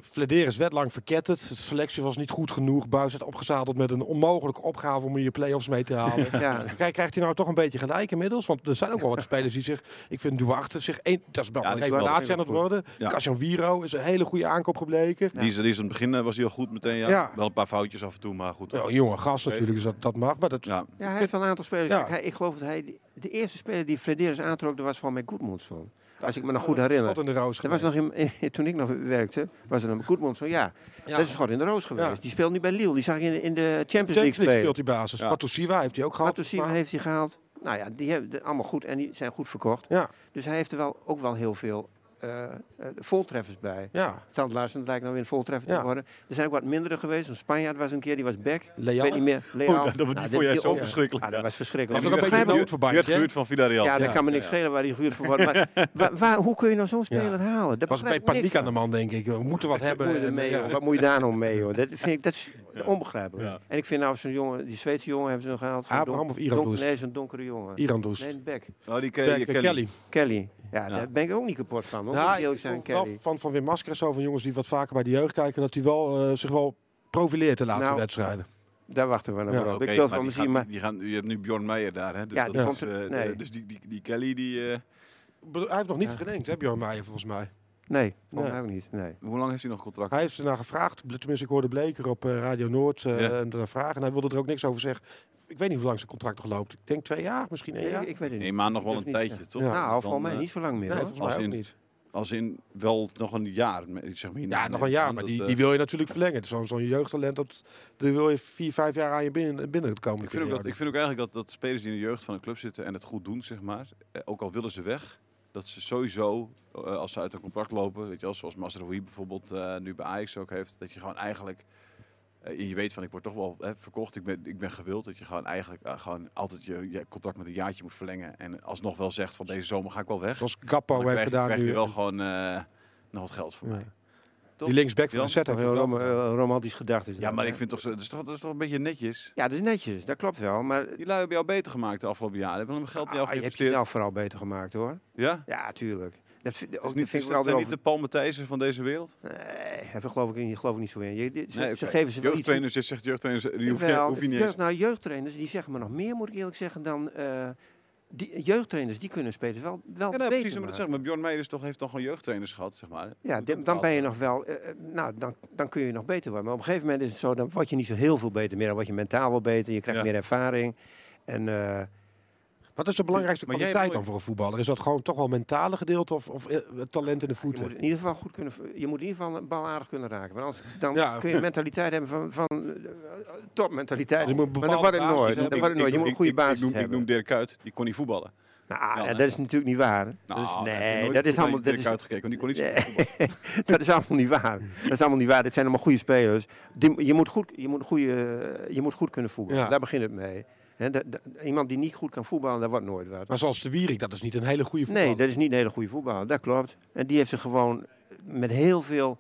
Flederis werd lang verketterd. De selectie was niet goed genoeg. Buis werd opgezadeld met een onmogelijke opgave om hier play-offs mee te halen. (laughs) ja, Kijk, krijgt hij nou toch een beetje gelijk inmiddels? Want er zijn ook wel wat spelers die zich... Ik vind Duarte zich... Een, dat is wel Ja, een is revelatie aan het worden. Ja. Cassian Viro is een hele goede aankoop gebleken. Die is, die is in het begin eh, was hij al goed meteen, ja. Ja. Wel een paar foutjes af en toe, maar goed. Ja, jonge gast natuurlijk, dus dat, dat mag. Maar dat, Ja. ja, hij heeft wel een aantal spelers. Ja. Kijk, hij, ik geloof dat hij... De eerste speler die Flederis aantrok, dat was van mij Goedmundsson. Als ik me nog goed herinner. Schot in de roos was nog in, (laughs) toen ik nog werkte, was er een Goedmundsson. Ja, Ja. dat is schot in de roos geweest. Ja. Die speelt nu bij Lille. Die zag je in, de- in de Champions Champions League spelen. speelt hij basis. Ja. Matusiwa heeft hij ook gehad. Matusiwa heeft hij gehaald. Nou ja, die hebben allemaal goed en die zijn goed verkocht. Ja, Dus hij heeft er wel, ook wel heel veel voltreffers bij. ja. Strand Larsen lijkt nou weer een voltreffer te Ja. worden. Er zijn ook wat mindere geweest. Een Spanjaard was een keer, die was back. Ik Leal. weet niet meer. Leal. Oh, dat, dat, die Nou, vond jij zo verschrikkelijk. Ah, dat was verschrikkelijk. Dat is ook een beetje werd hè? gehuurd van Villarreal. Ja, daar Ja. kan me niks schelen waar hij gehuurd voor wordt. Maar (laughs) waar, waar- hoe kun je nou zo'n speler halen? Dat was bij paniek aan de man, denk ik. We moeten wat (laughs) hebben. je? Wat moet je daar nou mee, joh? Dat vind ik dat is onbegrijpelijk. Ja. En ik vind nou zo'n jongen, die Zweedse jongen hebben ze nog gehaald. Abraham of Iran don- Doest? Nee, zo'n donkere jongen. Iran Doest. Nee, een back. Oh, die Ke- Beck, die eh, Kelly. Kelly. Ja, Ja. daar ben ik ook niet kapot van. Hoor. Ja, moet ik zijn, wel Kelly. van, van Wim Masker zo van jongens die wat vaker bij de jeugd kijken, dat hij wel, eh, zich wel profileert de laatste Nou, wedstrijden. Daar wachten we nog Ja. op. Oké, ik wil van gaat- maar die gaan, je hebt nu Bjorn Meijer daar, hè? Dus, Ja, dat die is, komt er- eh, nee. dus die, die, die Kelly, die, eh, Hij heeft nog niet Ja. verlengd, hè, Bjorn Meijer, volgens mij. nee, volgens Nee. mij ook niet. Nee. hoe lang heeft hij nog contract? Hij heeft ernaar gevraagd, tenminste ik hoorde Bleker op Radio Noord eh Ja. vragen. En hij wilde er ook niks over zeggen. Ik weet niet hoe lang zijn contract nog loopt. Ik denk twee jaar, misschien één Nee, jaar. ik, ik weet het niet. Nee, maar nog wel een niet tijdje, toch? Ja. Nou, volgens mij eh, niet zo lang meer. Nee, hoor. volgens mij Als ook in- niet. Als in wel nog een jaar, zeg maar. Ja, nog een jaar, maar die, die wil je natuurlijk verlengen. Zo'n zo'n jeugdtalent, dat, die wil je vier, vijf jaar aan je binnen, binnen het komende Ik vind, ook dat, ik vind ook eigenlijk dat, dat spelers die in de jeugd van een club zitten en het goed doen, zeg maar, eh, ook al willen ze weg, dat ze sowieso, eh, als ze uit een contract lopen, weet je wel, zoals Masraoui bijvoorbeeld eh, nu bij Ajax ook heeft, dat je gewoon eigenlijk, eh, je weet van ik word toch wel hè, verkocht, ik ben, ik ben gewild, dat je gewoon eigenlijk eh, gewoon altijd je, je contract met een jaartje moet verlengen en alsnog wel zegt van deze zomer ga ik wel weg. Zoals Gappo Dan heeft krijg, je- gedaan krijg je nu. wel gewoon eh, nog wat geld voor Ja. mij. Toch? Die linksback van heeft heel rom- romantisch gedacht is Ja, maar hè? ik vind toch, zo- dat is toch, dat is toch een beetje netjes. Ja, dat is netjes. Dat klopt wel. Maar Die lui hebben jou beter gemaakt de afgelopen jaren. Hebben hem geld in jou ah, je hebt geïnvesteerd. jezelf vooral beter gemaakt, hoor. Ja? Ja, tuurlijk. Dat ook, niet, dat dat wel niet de Paul Matthijssen van deze wereld? Nee, daar geloof ik, niet- geloof ik niet zo in. Je, ze, Nee, geven ze wel iets... Jeugdtrainers, je zegt jeugdtrainers, die hoef je, hoef je niet jeugd, nou, jeugdtrainers die zeggen me nog meer, moet ik eerlijk zeggen, dan... eh, die, jeugdtrainers die kunnen spelers wel, wel Ja, beter precies. Maar dat zeg maar, Bjorn Meijers toch, heeft toch gewoon jeugdtrainers gehad, zeg maar. Ja, dan ben je nog wel, eh, eh, nou, dan, dan kun je nog beter worden. Maar op een gegeven moment is het zo, dan word je niet zo heel veel beter meer. Dan word je mentaal wel beter, je krijgt Ja. meer ervaring. En Wat is de belangrijkste Maar kwaliteit dan voor een voetballer? Is dat gewoon toch wel mentale gedeelte of, of eh, het talent in de Je voeten? moet in ieder geval goed kunnen, je moet in ieder geval een bal aardig kunnen raken. Want anders dan Ja. kun je een mentaliteit hebben van, van eh, topmentaliteit. Je een maar dat wordt het nooit. Dat wordt het nooit. Je moet een goede ik, basis ik, noem, ik hebben. noem Dirk Kuyt, die kon niet voetballen. Nou, dat is natuurlijk niet waar. Nou, dus, heb je nee, dat is allemaal. Dat Dirk is, want die kon niet Nee, voetballen. (laughs) dat is allemaal niet waar. Dat is allemaal niet waar. Dit zijn allemaal goede spelers. Die- je, moet goed, je, moet goede, je moet goed kunnen voetballen. Ja. Daar begint het mee. Dat- iemand die niet goed kan voetballen, dat wordt nooit wat. Maar zoals de Wierik, dat is niet een hele goede voetballer. Nee, dat is niet een hele goede voetballer. Dat klopt. En die heeft zich gewoon met heel veel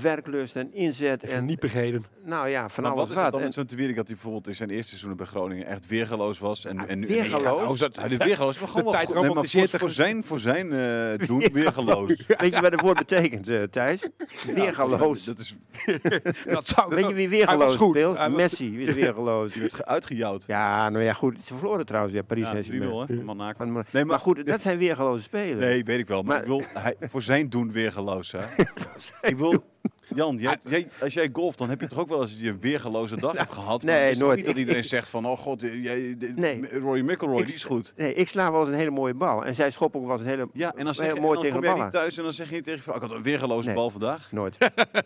werklust en inzet. En En, niepigheden. nou ja, van Maar wat alles is het wat. dan En- zo'n dat hij bijvoorbeeld in zijn eerste seizoen bij Groningen echt weergeloos was? En, en, nu- en, weergeloos? Oh, is dat- Ja, de weergeloos, maar gewoon de tijd. Nee, maar voor, zijn, voor zijn eh, doen (laughs) weergeloos. Weet je wat het woord betekent, eh, Thijs? Weergeloos. Dat is (laughs) Dat zou (laughs) Weet je wie Hij weergeloos goed. speelt? Hij was- Messi is weergeloos. die werd ge- uitgejouwd. Ja, nou ja, goed. Ze verloren trouwens weer Paris Ja, 3-0 Saint-Germain. hè, van Monaco. Van- maar, Nee, maar- goed, dat zijn weergeloze spelers. Nee, weet ik wel. Maar, Maar- ik wil, hij, voor zijn doen weergeloos, hè. ik wil... Jan, jij, jij, als jij golft, dan heb je toch ook wel eens je een weergeloze dag hebt gehad? Maar nee, het is toch nooit. niet dat iedereen ik- zegt van, oh god, jij, Nee. Rory McIlroy, Ik- die is goed. Nee, ik sla wel eens een hele mooie bal. En zij schoppen ook wel eens een hele, Ja, en dan, zeg je, mooi dan tegen kom jij ballen. niet thuis en dan zeg je niet tegen je vrouw, ik had een weergeloze Nee. bal vandaag. Nooit.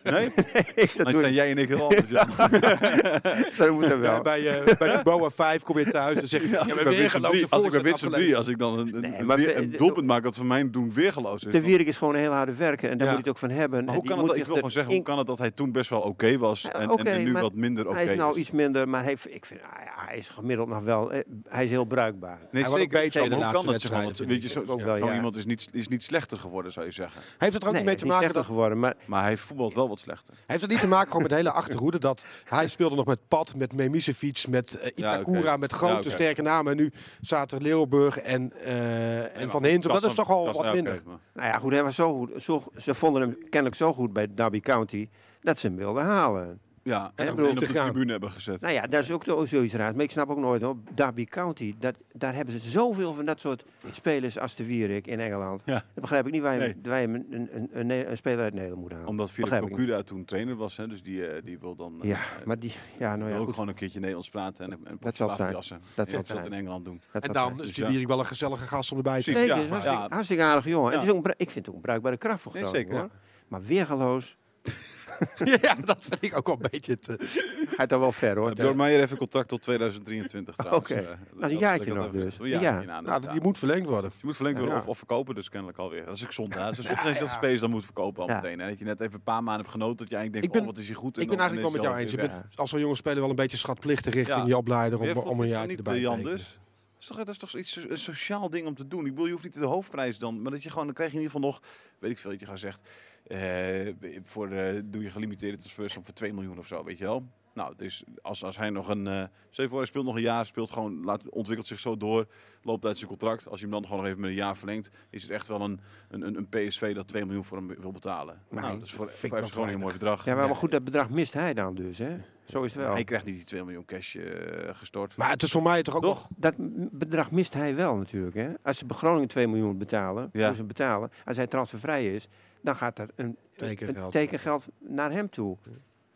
Nee? (laughs) dat Dan zijn ik jij en ik heel anders, Jan. (laughs) dat moet er wel. Ja, bij, eh bij de Boa 5 kom je thuis en zeg je, ja, ik hebben bij weer Witsum drie- geloofde als ik bij voorzet Witsum afgeleverd. 3, als ik dan een, een, Nee, een, maar een doelpunt maak dat voor mij doen weergeloos is. De Wierik is gewoon een heel harde werker. En daar moet je het ook van hebben. Maar En hoe die kan dat- ik wil gewoon zeggen, hoe kan het dat hij toen best wel oké was en, en- nu wat minder oké Hij is nou is? iets minder, maar hij, heeft- ik vind, ah ja, is gemiddeld nog wel, eh, hij is heel bruikbaar. Nee, Hij wordt ook zeker. beter Maar hoe kan dat zo? Weet je, zo, Ook wel, ja. iemand is niet, is niet slechter geworden, zou je zeggen. Heeft het er ook nee, niet mee is te maken dat, geworden, maar Maar hij voetbalt wel wat slechter. (laughs) heeft het niet te maken gewoon met de hele achterhoede dat hij speelde nog met Pat, met Memisevic, met eh, Itakura, met grote Ja, sterke namen en nu zaten Leeuwburg en, eh, en Van Hintem. Dat is toch al wat minder. nou ja, goed, hij was zo goed. Zo, ze vonden hem kennelijk zo goed bij Derby County dat ze hem wilden halen. Ja, en, op de gaan. tribune hebben gezet. Nou ja, dat is ook zo- zoiets raars. Maar ik snap ook nooit hoor, Derby County, dat, daar hebben ze zoveel van dat soort spelers als de Wierik in Engeland. Ja. Dat begrijp ik niet waar je, Nee. waar je een, een, een, een, een speler uit Nederland moet halen. Omdat Philip. Cocuda toen trainer was, hè, dus die, eh, die wil dan Ja, eh, maar die, ja, nou ja, ook goed. gewoon een keertje Nederlands praten en, en Dat zal zijn. Dat zal dat het in. Engeland doen. Dat En dan is Dus ja. Wierik wel een gezellige gast om erbij te zijn. Nee, Ja, dat is hartstikke, aardig jongen. Ja. Het is ook een, bru- ik vind het ook een bruikbare kracht voor Nee, Groningen. Maar weergeloos, (laughs) (laughs) ja, dat vind ik ook wel een beetje het... gaat dan wel ver hoor. Uh, Bjorn Meijer heeft een contract tot 2023 trouwens. Oké. Eh, Dat is een dat- jaartje dat- nog dat- dus. Een jaartje jaar. in aan, nou, ja. die moet verlengd worden. Je moet verlengd worden Ja. of, of verkopen, dus kennelijk alweer. Dat is ook zonde. hè. Het is soms dat spelers dan moet verkopen al Ja. meteen. En dat je net even een paar maanden hebt genoten dat je eigenlijk denkt, ben- oh, wat is hij goed. En Ik ben eigenlijk wel met jou eens. Je als zo'n jonge speler wel een beetje schatplichtig richting Ja. je opleider weg. om, een niet erbij de te Jan dus. Dat is toch, iets, een sociaal ding om te doen. Ik bedoel, je hoeft niet de hoofdprijs dan, maar dat je gewoon, dan krijg je in ieder geval nog, weet ik veel, dat je gewoon zegt, eh, voor, eh, doe je gelimiteerde transfers voor 2 miljoen of zo, weet je wel. Nou, dus als, als hij nog een, eh stel voor, hij speelt nog een jaar, speelt gewoon, laat, ontwikkelt zich zo door, loopt uit zijn contract. Als je hem dan gewoon nog even met een jaar verlengt, is het echt wel een, een, een, een PSV dat 2 miljoen voor hem wil betalen. Nee, nou, dat is voor, vind ik voor nog FC Groningen een mooi bedrag. Ja, maar, maar goed, dat bedrag mist hij dan dus, hè? Zo is het wel. Hij krijgt niet die 2 miljoen cash eh, gestort. Maar het is voor mij toch ook Toch? nog... Dat bedrag mist hij wel natuurlijk, hè? Als ze bij Groningen 2 miljoen betalen, Ja. dus hem betalen, als hij transfervrij is, dan gaat er een, Tekengeld. een tekengeld naar hem toe.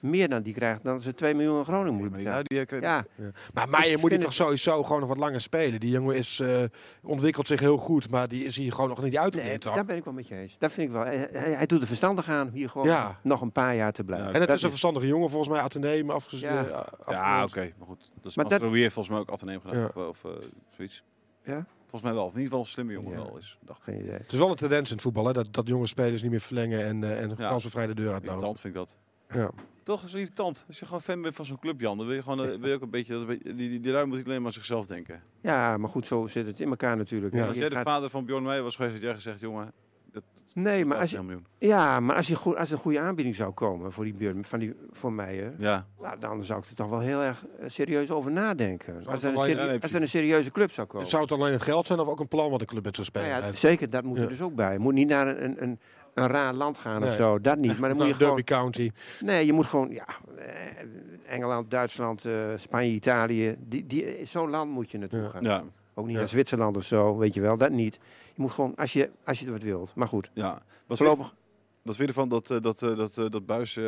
Meer dan die krijgt dan ze 2 miljoen aan Groningen Nee, moeten betalen. nou, die, Ja, Maar Meijer moet hij toch sowieso gewoon nog wat langer spelen. Die jongen is, eh, ontwikkelt zich heel goed, maar die is hier gewoon nog niet nee, uitgeleerd. daar ben ik wel met je eens. Dat vind ik wel. Hij, doet er verstandig aan hier gewoon Ja. nog een paar jaar te blijven. Ja, en het Dat is een verstandige jongen volgens mij, Atheneum afgez Ja. eh. Ja, oké, maar goed. Dat is Maar dat- heeft volgens mij ook Atheneum gedaan. Ja. Of, of eh, zoiets. Ja? Volgens mij wel. Of in ieder geval een slimme jongen Ja. wel is. Dacht. Geen idee. Het is wel een tendens in het voetbal, hè, dat, dat jonge spelers niet meer verlengen en, eh en Ja. transfervrij de deur uitlopen. Irritant vind ik dat. Ja. Toch is het irritant. Als je gewoon fan bent van zo'n club, Jan, dan wil je gewoon eh, wil je ook een beetje... Dat, die, die, die lui moet niet alleen maar aan zichzelf denken. Ja, maar goed, zo zit het in elkaar natuurlijk. Ja. Als jij de gaat- vader van Bjorn Meijer was geweest, had jij gezegd, jongen... Dat, nee, maar als, je, een miljoen. ja, maar als, je goed, als er een goede aanbieding zou komen voor die buurt, van, die, voor mij, hè, Ja. nou, dan zou ik er toch wel heel erg eh, serieus over nadenken. Als er, een alleen- nee, als er een serieuze club zou komen. Zou het alleen het geld zijn of ook een plan wat de club met zo'n speler Nou ja, zeker, dat moet er dus ook bij. Je moet niet naar een, een, een, raar land gaan of zo, dat niet. Maar dan moet je Nou, gewoon... Derby County. Nee, je moet gewoon, ja, eh, Engeland, Duitsland, eh, Spanje, Italië. Die, die, Zo'n land moet je naartoe Ja. gaan. Ja. Ook niet Ja. naar Zwitserland of zo, weet je wel, dat niet. Je moet gewoon, als je, als je wat wilt. Maar goed, ja. Wat voorlopig. Wat vind je ervan dat, eh, dat, eh, dat, eh, dat Buis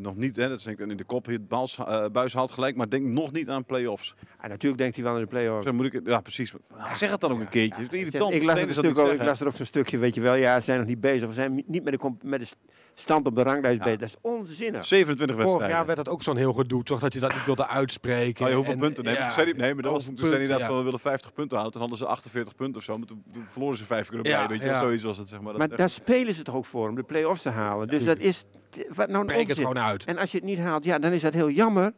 nog niet, hè, dat is denk ik in de kop, het Buis, Buis haalt gelijk, maar denk nog niet aan play-offs. Ah, natuurlijk denkt hij wel in de play-offs. Zeg, moet ik, ja, precies. Ah, Zeg het dan ook een keertje. Ik las, stuk ook, ik zeggen. las er ook zo'n stukje, weet je wel. Ja, ze zijn nog niet bezig. We zijn niet met de, met de stand op de ranglijst Ja. bezig. Dat is onzinnig. 27 Vorig wedstrijden. jaar werd dat ook zo'n heel gedoe, toch? Dat je dat niet wilde uitspreken. Oh, ja, hoeveel En, punten? Nee, ja, maar, zei die- nee, maar dat was, toen zei dat we willen 50 punten houden. Toen hadden ze 48 punten of zo. Maar toen, toen verloren ze vijf keer erbij. Ja, weet je zoiets was het. Zeg maar. Dat Maar daar spelen ze toch ook voor om de play-offs te halen. Dus dat is... Wat nou een Breek het gewoon uit. En als je het niet haalt, ja, dan is dat heel jammer.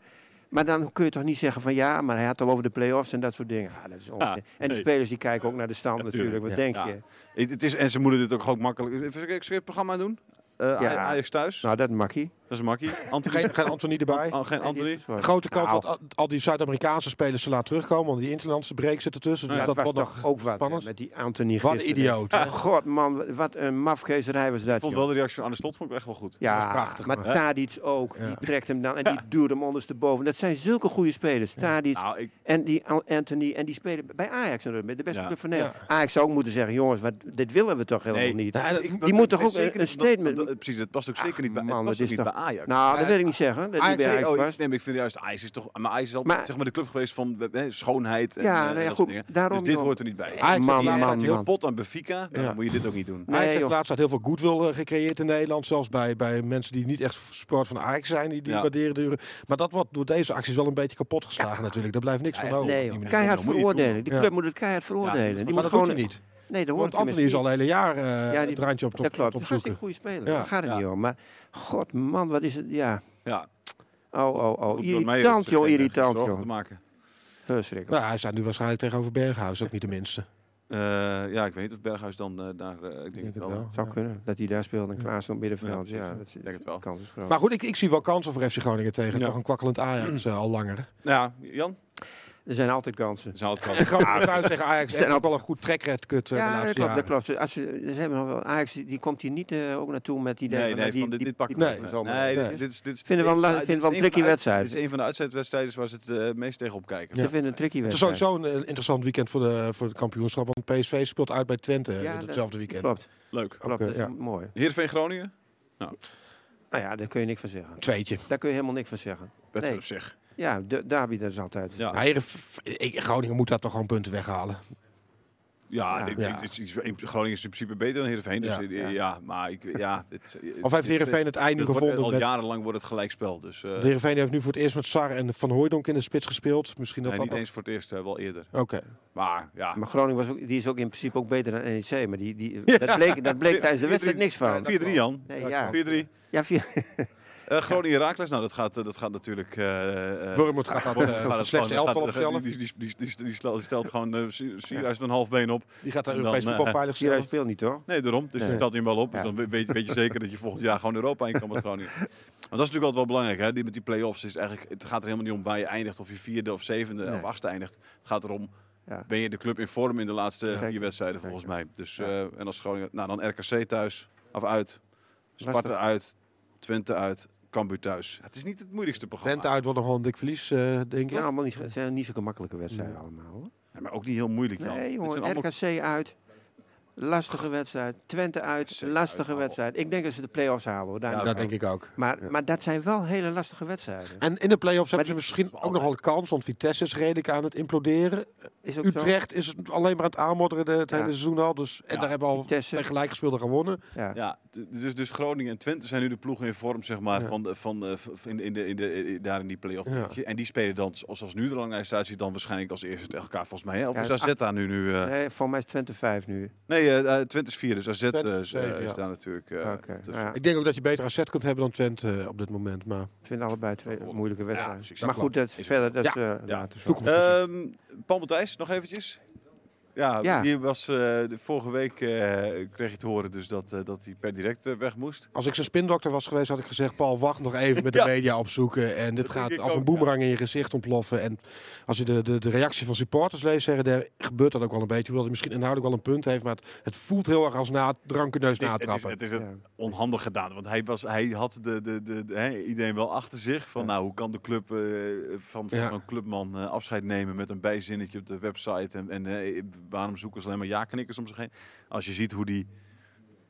Maar dan kun je toch niet zeggen van ja, maar hij had het al over de play-offs en dat soort dingen. Ja, dat is onzin. en de spelers die kijken ook naar de stand Ja, natuurlijk. Wat denk Ja. je? Het, het is, en ze moeten dit ook gewoon makkelijk... Zullen we het programma doen? Eh, Ja. Ajax thuis. Nou, dat mag hij. Dat is makkie. Anthony. Geen, geen Anthony erbij. An- geen Anthony. Grote kans Nou. dat al- die Zuid-Amerikaanse spelers ze laten terugkomen. Want die Interlandse break zit ertussen. Dus Ja, dat was wordt nog ook wat spannend. met die Anthony Wat een idioot. hè? God man, wat een mafkezerij was dat. Ik vond wel de reactie van Arne Slot vond ik echt wel goed. Ja, Dat is prachtig, maar man. Tadic ook. Ja. Die trekt hem dan en die duwt hem ondersteboven. Dat zijn zulke goede spelers. Tadic Nou, ik, en die An- Anthony. En die spelen bij Ajax natuurlijk, de beste Ja. club van Nederland. Ja. Ajax zou ook moeten zeggen, jongens, wat, dit willen we toch helemaal Nee. niet. Ja, dat- ik- die moet toch ook een- zeker een niet- dat- statement- dat- Precies, dat past ook zeker Ach, niet bij, man, Ajax. Nou, dat wil ik niet zeggen. Dat die Ajax bij Oh, past. ik, nee, maar ik vind juist, Ajax is toch, maar Ajax is altijd Maar- zeg maar de club geweest van eh, eh, schoonheid en Ja, eh, nou ja, dat goed, soort dingen. daarom dus dit hoort er niet bij. Ajax Man, man, heel- man. Pot aan Benfica, Ja. dan moet je dit ook niet doen. Nee, Ajax heeft laatst had heel veel goodwill eh, gecreëerd in Nederland. Zelfs bij, bij mensen die niet echt sport van Ajax zijn. Die, die Ja. waarderen de Maar dat wordt door deze acties wel een beetje kapot geslagen natuurlijk. Daar blijft niks Ja, van over. Nee, keihard veroordelen. Die club moet het keihard veroordelen. Die moet dat gewoon niet. Nee, dat Want Anthony is al het hele jaar eh Ja, die- het randje op, Dat op, klopt. op Dat is een goede speler. Ja. Daar gaat het Ja. niet om. Maar, god man, wat is het? Ja. Ja, Oh, oh, oh. goed, Irritant, er joh. Irritant, joh. te maken. Verschrikkelijk. Nou, hij staat nu waarschijnlijk tegenover Berghuis. Ook niet de minste. Eh, ja, ik weet niet of Berghuis dan eh, daar, ik denk het wel. wel. Zou kunnen. Dat hij daar speelt en Klaas op middenveld. Ja, Ja, precies. dat is, Denk het wel. kans is groot. Maar goed, ik, ik zie wel kansen voor FC Groningen tegen. Ja. Toch een kwakkelend Ajax (clears throat) al langer. Nou ja, Jan? Er zijn altijd kansen. Dat is altijd En wel. Groningen thuis tegen Ajax Zijn heeft ook wel een goed uh, de Ja, dat klopt. Dat klopt. Als ze, ze hebben nog wel, Ajax die komt hier niet eh, ook naartoe met die idee Nee, van, nee, nou, die, van dit, die- dit pak ik nee. Nee, Nee. dit, dit is, dit is, Vinden wel een dit wel tricky wedstrijd. Dit is een van de uitzetwedstrijden waar ze het eh, meest tegen opkijken. Ze vinden een tricky Het is wedstrijd. sowieso een eh, interessant weekend voor, de, voor het kampioenschap. Want PSV speelt uit bij Twente eh, Ja, hetzelfde weekend. Klopt, Leuk. klopt. Is ja. mooi. Heerenveen Groningen? Nou ja, daar kun je niks van zeggen. Tweetje. Daar kun je helemaal niks van zeggen. Wedstrijd op zich. Ja, de, derby dat is altijd. Ja. Groningen moet dat toch gewoon punten weghalen. Ja, ja, ik. Ik, Groningen is in principe beter dan Heerenveen. Dus ja, maar ik, ja, het, of heeft Heerenveen het einde gevonden? Al jarenlang wordt het gelijkspel. Dus, uh, Heerenveen heeft nu voor het eerst met Sar en Van Hooydonk in de spits gespeeld. Misschien dat nee, niet eens voor het eerst, eh, wel eerder. Oké. Maar, ja. maar Groningen was ook, die is ook in principe ook beter dan NEC. Maar die, die, dat, bleek, dat bleek tijdens de wedstrijd niks van. 4-3 Jan. Nee, ja. 4-3. Ja, 4 (laughs) Uh, Groningen Herakles, nou dat gaat, eh, dat gaat natuurlijk... Uh, Wormoed gaat, gaat, uh, gaat elftal op zelf. Die, die, die, die, stelt gewoon uh, Sierhuis een half been op. Die gaat daar Europees voetbal veilig Sierhuis veel niet hoor. Nee, daarom. Dus je stelt hem wel op. Dus dan weet, weet je zeker dat je volgend jaar gewoon Europa in kan met Groningen. (laughs) Want dat is natuurlijk altijd wel belangrijk. Hè? Die, met die play-offs is eigenlijk, het gaat er helemaal niet om waar je eindigt. Of je vierde of zevende of achtste eindigt. Het gaat erom ben je de club in vorm in de laatste vier wedstrijden volgens mij. Dus, en als Groningen, nou dan RKC thuis of uit, Sparta uit, Twente uit Cambuur thuis. Het is niet het moeilijkste programma. Twente uit wordt nog wel een dik verlies, eh, denk Het ik. zijn allemaal niet, het zijn niet zulke makkelijke wedstrijden allemaal, hoor. Ja, maar ook niet heel moeilijk Jan. Nee, Het jongen. zijn allemaal- RKC uit. Lastige wedstrijd. Twente uit. Zeker Lastige wedstrijd. Ik denk dat ze de play-offs halen, hoor. Ja, Dat denk ik ook. Maar, maar dat zijn wel hele lastige wedstrijden. En in de play-offs Maar hebben ze misschien ook nog wel een kans. Want Vitesse is redelijk aan het imploderen. Is ook zo. Utrecht is het alleen maar aan het aanmodderen de, het Ja. hele seizoen al. Dus, en Ja. daar hebben we al Vitesse. tegen gelijk gespeeld en gewonnen. Ja. Dus, dus Groningen en Twente zijn nu de ploegen in vorm, zeg maar, Ja. van, de, van in, in de, in de, daar in die play-off. Ja. En die spelen dan, zoals als nu de ranglijst staat, dan waarschijnlijk als eerste tegen elkaar, volgens mij. Hè? Of Ja, is AZ daar nu? nu eh, Nee, voor mij is Twente 5 nu. nee, eh, eh, Twente is vier, dus AZ Twente is eh, zeven, is ja. daar natuurlijk eh. Ja, Ik denk ook dat je beter AZ kunt hebben dan Twente op dit moment. Maar ik vind allebei twee moeilijke wedstrijden. maar goed, dat, Is- verder, dat is Ja. Ja. later zo. Toekomst. Ehm, Paul Matthijs, nog eventjes. Ja, Ja. die was eh, de vorige week eh, kreeg je te horen dus dat, eh, dat hij per direct weg moest. Als ik zijn spindokter was geweest, had ik gezegd: Paul, wacht nog even met de (laughs) Ja. media opzoeken. En dit Dat gaat als een boemerang in je gezicht ontploffen. En als je de, de, de reactie van supporters leest, zeggen, daar gebeurt dat ook wel een beetje. Hoewel hij misschien inhoudelijk wel een punt heeft, maar het, het voelt heel erg als na, drankenneus Het is, het is, natrappen. het is het Ja. onhandig gedaan. Want hij, was, hij had de, de, de, de- iedereen wel achter zich. Van nou, hoe kan de club van, van een clubman afscheid nemen met een bijzinnetje op de website. En, en waarom zoeken ze alleen maar ja-knikkers om zich heen. Als je ziet hoe die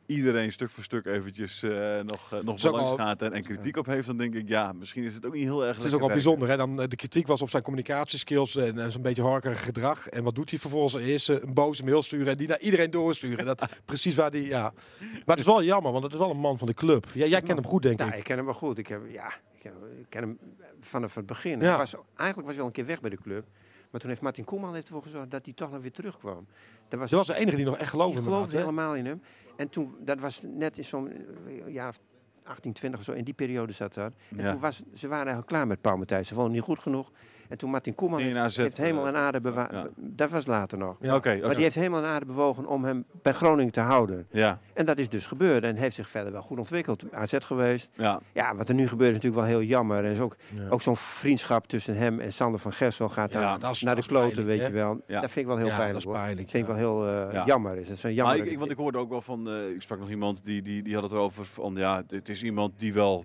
iedereen stuk voor stuk eventjes eh, nog, eh, nog langs al- gaat en, en kritiek op heeft, dan denk ik, ja, misschien is het ook niet heel erg Het is ook wel bijzonder. Hè? Dan, eh, de kritiek was op zijn communicatieskills en, en zo'n beetje harkerig gedrag. En wat doet hij vervolgens? Eerst een boze mail sturen en die naar iedereen doorsturen. Dat (laughs) precies waar die, ja. Maar het is wel jammer, want het is wel een man van de club. Ja, jij kent hem goed, denk Nou, ik. ik ken hem wel goed. Ik, heb, ja, ik, ken, ik ken hem vanaf het begin. Ja. Hij was, eigenlijk was hij al een keer weg bij de club. Maar toen heeft Martin Koeman ervoor gezorgd dat hij toch nog weer terugkwam. Dat was, Je was de enige die nog echt geloofde. in hem geloofde helemaal in hem. En toen, dat was net in zo'n eh, jaar of 18, 20 of zo, in die periode zat dat. En Ja. toen was, ze waren eigenlijk klaar met Paul Matthijs. Ze vonden hem niet goed genoeg. En toen Martin Koeman heeft, AZ, heeft hemel eh, en aarde ja. Dat was later nog. Ja. Maar die heeft hemel en aarde bewogen om hem bij Groningen te houden. ja, En dat is dus gebeurd. En heeft zich verder wel goed ontwikkeld. AZ geweest. ja. Ja, wat er nu gebeurt is natuurlijk wel heel jammer. En is ook, Ja. ook zo'n vriendschap tussen hem en Sander van Gessel gaat Ja, daar is- naar de kloten, weet je wel. Ja. Dat vind ik wel heel Ja, pijnlijk. dat is pijnlijk. vind ik wel heel eh, Ja. jammer. Is. Dat is een Maar jammer. ik, ik- want ik hoorde ook wel van, eh, ik sprak nog iemand die, die, die had het erover van, ja, het is iemand die wel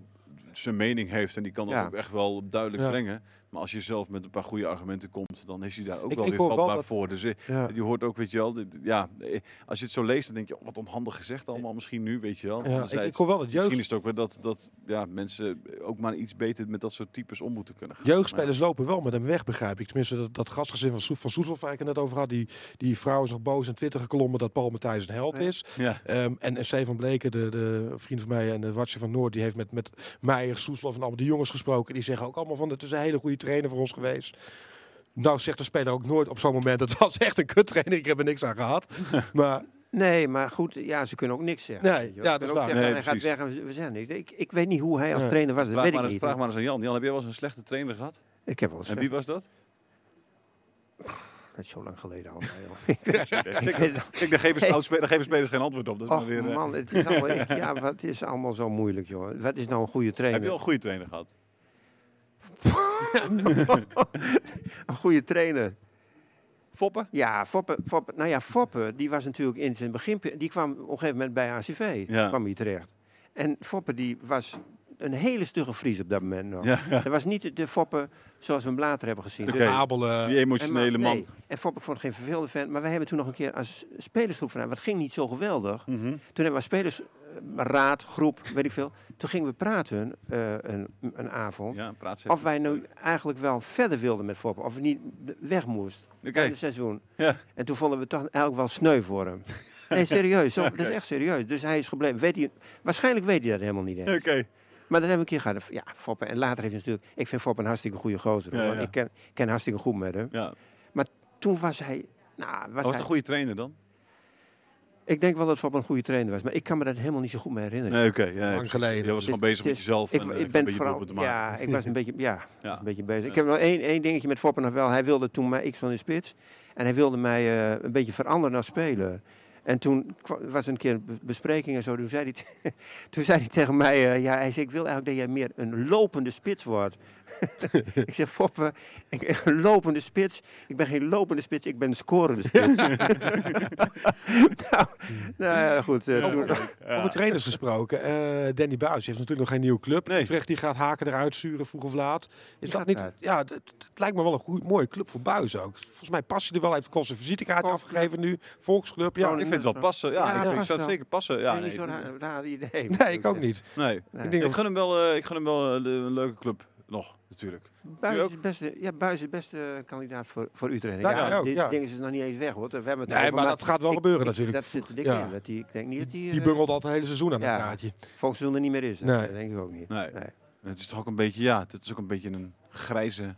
zijn mening heeft en die kan dat Ja. ook echt wel duidelijk Ja. brengen. Maar als je zelf met een paar goede argumenten komt, dan is hij daar ook Ik- wel ik weer wel vatbaar dat- voor. Dus eh, Ja. je hoort ook, weet je wel, dit- ja, eh, als je het zo leest, dan denk je, oh, wat onhandig gezegd allemaal misschien nu, weet je wel. Ja, ik, hoor wel dat jeugd, Misschien is het ook wel dat, dat ja, mensen ook maar iets beter met dat soort types om moeten kunnen gaan. jeugdspelers lopen wel met hem weg, begrijp ik. Tenminste, dat, dat gastgezin van, van Soeslof waar ik het net over had. Die, die vrouw is nog boos in Twitter geklommen dat Paul Matthijs een held is. Ja, Ehm, en, en Stefan Bleken, de, de vriend van mij en de Watje van Noord, die heeft met, met Meijer, Soeslof en allemaal die jongens gesproken. Die zeggen ook allemaal van, het is een hele goede trainer voor ons geweest. Nou zegt de speler ook nooit op zo'n moment, het was echt een kuttrainer, ik heb er niks aan gehad. (laughs) maar Nee, maar goed, ja, ze kunnen ook niks zeggen. Nee, ja, dat is waar. zeggen, Nee, hij gaat weg en we- zijn niks. Ik, ik weet niet hoe hij als trainer was, dat vraag, weet maar ik eens, niet. vraag maar eens aan Jan. Jan, heb jij wel eens een slechte trainer gehad? Ik heb wel eens En wie was dat? Dat is zo lang geleden al. (laughs) Ik weet- Ik daar geven, geven spelers geen antwoord op. Dat is maar Och weer, eh, man, het is, allemaal, ik- (laughs) ja, wat is allemaal zo moeilijk, joh. Wat is nou een goede heb trainer? je wel een goede trainer gehad? Een goede trainer. Foppen? Ja, Foppe, Foppe, nou ja, Foppe, die was natuurlijk in zijn begin, die kwam op een gegeven moment bij ACV, Ja. kwam hij terecht. En Foppe die was een hele stugge Fries op dat moment nog. Ja, ja. Dat was niet de, de Foppe zoals we hem later hebben gezien. Abel, eh, Die emotionele en, maar- man. nee. En Foppe, ik vond geen verveelde vent, maar wij hebben toen nog een keer als spelersgroep van, wat ging niet zo geweldig. Mhm. Toen hebben we als spelersraad, groep, weet ik veel, toen gingen we praten eh, een, een avond. Ja, Of wij nu eigenlijk wel verder wilden met Foppe, of we niet weg moesten. Oké. in het seizoen. Ja. En toen vonden we het toch eigenlijk wel sneu voor hem. (laughs) Nee, serieus. Zo, Dat is echt serieus. Dus hij is gebleven. Weet hij, waarschijnlijk weet hij dat helemaal niet eens. Oké. Maar dan hebben we een keer gehad. Ja, Foppe. En later heeft hij natuurlijk... Ik vind Foppe een hartstikke goede gozer. Ja, ja. Ik ken, ken hartstikke goed met hem. Ja. Toen was hij... Nou, was Was hij het een goede trainer dan? ik denk wel dat Foppe een goede trainer was. Maar ik kan me dat helemaal niet zo goed meer herinneren. Nee, oké. ja, lang geleden. Je was gewoon bezig met jezelf. Ik, en, ik een ben beetje vooral... Ja, ik was een (laughs) beetje... Ja, Ja. een beetje bezig. Ja. Ik heb nog één, één dingetje met Foppe nog wel. Hij wilde toen mij... Ik stond in de spits. En hij wilde mij eh, een beetje veranderen als speler. En toen was een keer een be- bespreking en zo. Toen zei hij, (laughs) toen zei hij tegen mij... eh, ja, hij zei, ik wil eigenlijk dat jij meer een lopende spits wordt. (laughs) ik zeg, Foppe, ik, een lopende spits. Ik ben geen lopende spits, ik ben een scorende spits. (laughs) (laughs) nou, nou ja, goed. eh, toen- Over trainers gesproken. eh, Danny Buis heeft natuurlijk nog geen nieuwe club. Nee. Utrecht die gaat Haken eruit sturen, vroeg of laat. Is dat niet? Ja, het, lijkt me wel een goed, mooie club voor Buis ook. Volgens mij past hij er wel. Heeft kost zijn visitekaart Oh. afgegeven nu. Volksclub. Ja. Oh, Ik vind het wel passen. Ja, Ja, ik, vind, ik zou het zeker passen. Ja, Nee, nee, niet zo'n ra- raar idee. nee, ik ook niet. nee. Nee. Ik denk Ik gun hem wel, eh, ik gun hem wel de- een leuke club nog, natuurlijk. Buis is, het beste, ja, Buis is beste kandidaat voor, voor Utrecht. Ja, Ja, dit ding is nog niet eens weg, hoor. We hebben het Nee, over, maar dat gaat wel ik- gebeuren ik- natuurlijk. Dat zit er dik in. Dat die, ik denk niet dat die, Die eh, bungelt al het hele seizoen aan een kaartje. volgend seizoen er niet meer is. Nee. Dat denk ik ook niet. Nee. Nee. Het is toch ook een beetje, ja, het is ook een beetje een grijze,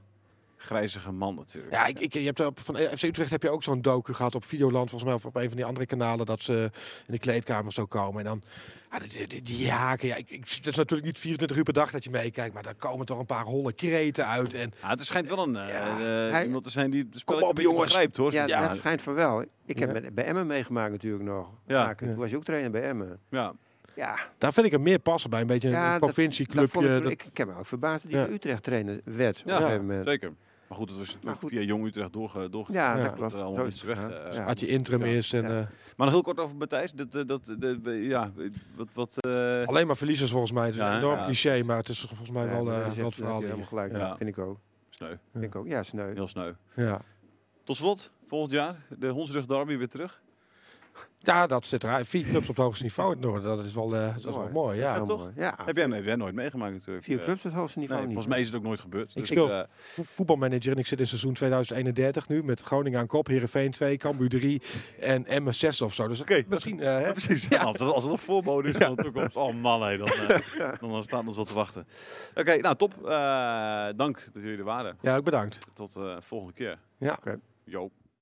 grijzige man natuurlijk. Ja, ik, ik, je hebt er op, van FC Utrecht heb je ook zo'n docu gehad op Videoland, volgens mij of op een van die andere kanalen, dat ze in de kleedkamer zo komen. En dan, ja, die, die, die haken, ja, ik, ik, het is natuurlijk niet 24 uur per dag dat je meekijkt, maar daar komen toch een paar holle kreten uit. En Ja, het schijnt wel een, eh, Ja. eh, Hij- iemand te zijn die het Kom op, jongens. begrijpt, hoor. Ja, Ja. dat schijnt van wel. Ik heb met- bij Emmen meegemaakt natuurlijk nog. Ja. Toen was je ook trainer bij Emmen. Ja. Ja, daar vind ik hem meer passen bij, een beetje Ja, een provincieclubje. dat ik, dat- ik, ik heb me ook verbaasd dat hij Utrecht trainer werd. op Ja, een gegeven moment. zeker. Maar goed, het was Maar goed. via Jong Utrecht doorge, doorge Ja, dat klopt. er allemaal het weg, eh. Had je interim Ja. is en Ja. eh, Maar nog heel kort over Matthijs. Dat, dat, dat, dat- ja, wat... wat eh, alleen maar verliezers volgens mij. Het is Ja, een enorm ja. cliché, maar het is volgens mij Ja, wel, eh, daar heb verhaal helemaal gelijk. Ja. Ja. Vind ik ook. sneu. Vind ik ook. Ja, sneu. Heel sneu. Ja. Tot slot, volgend jaar, de Hondsrug Derby weer terug. Ja, dat zit er vier clubs op het hoogste niveau in het Noorden. Dat is wel, eh, dat is wel Mooi. Ja. Heel toch? mooi. Ja, Heb jij, heb jij nooit meegemaakt natuurlijk. vier Eh, clubs op het hoogste Nee, niveau niet. volgens mij is het ook nooit gebeurd. Ik Dus, speel eh, vo- voetbalmanager en ik zit in seizoen 2031 nu met Groningen aan kop, Heerenveen 2, Cambuur 3 en Emmen 6 of zo. Dus Oké. misschien... eh, hè? Ja, precies. Als, het, als het een voorbode is van de toekomst. Oh man, hé, dan, (laughs) dan staat ons wat te wachten. Oké, nou top. Eh, dank dat jullie er waren. Ja, ook bedankt. Tot de volgende keer. Ja. Oké. Jo.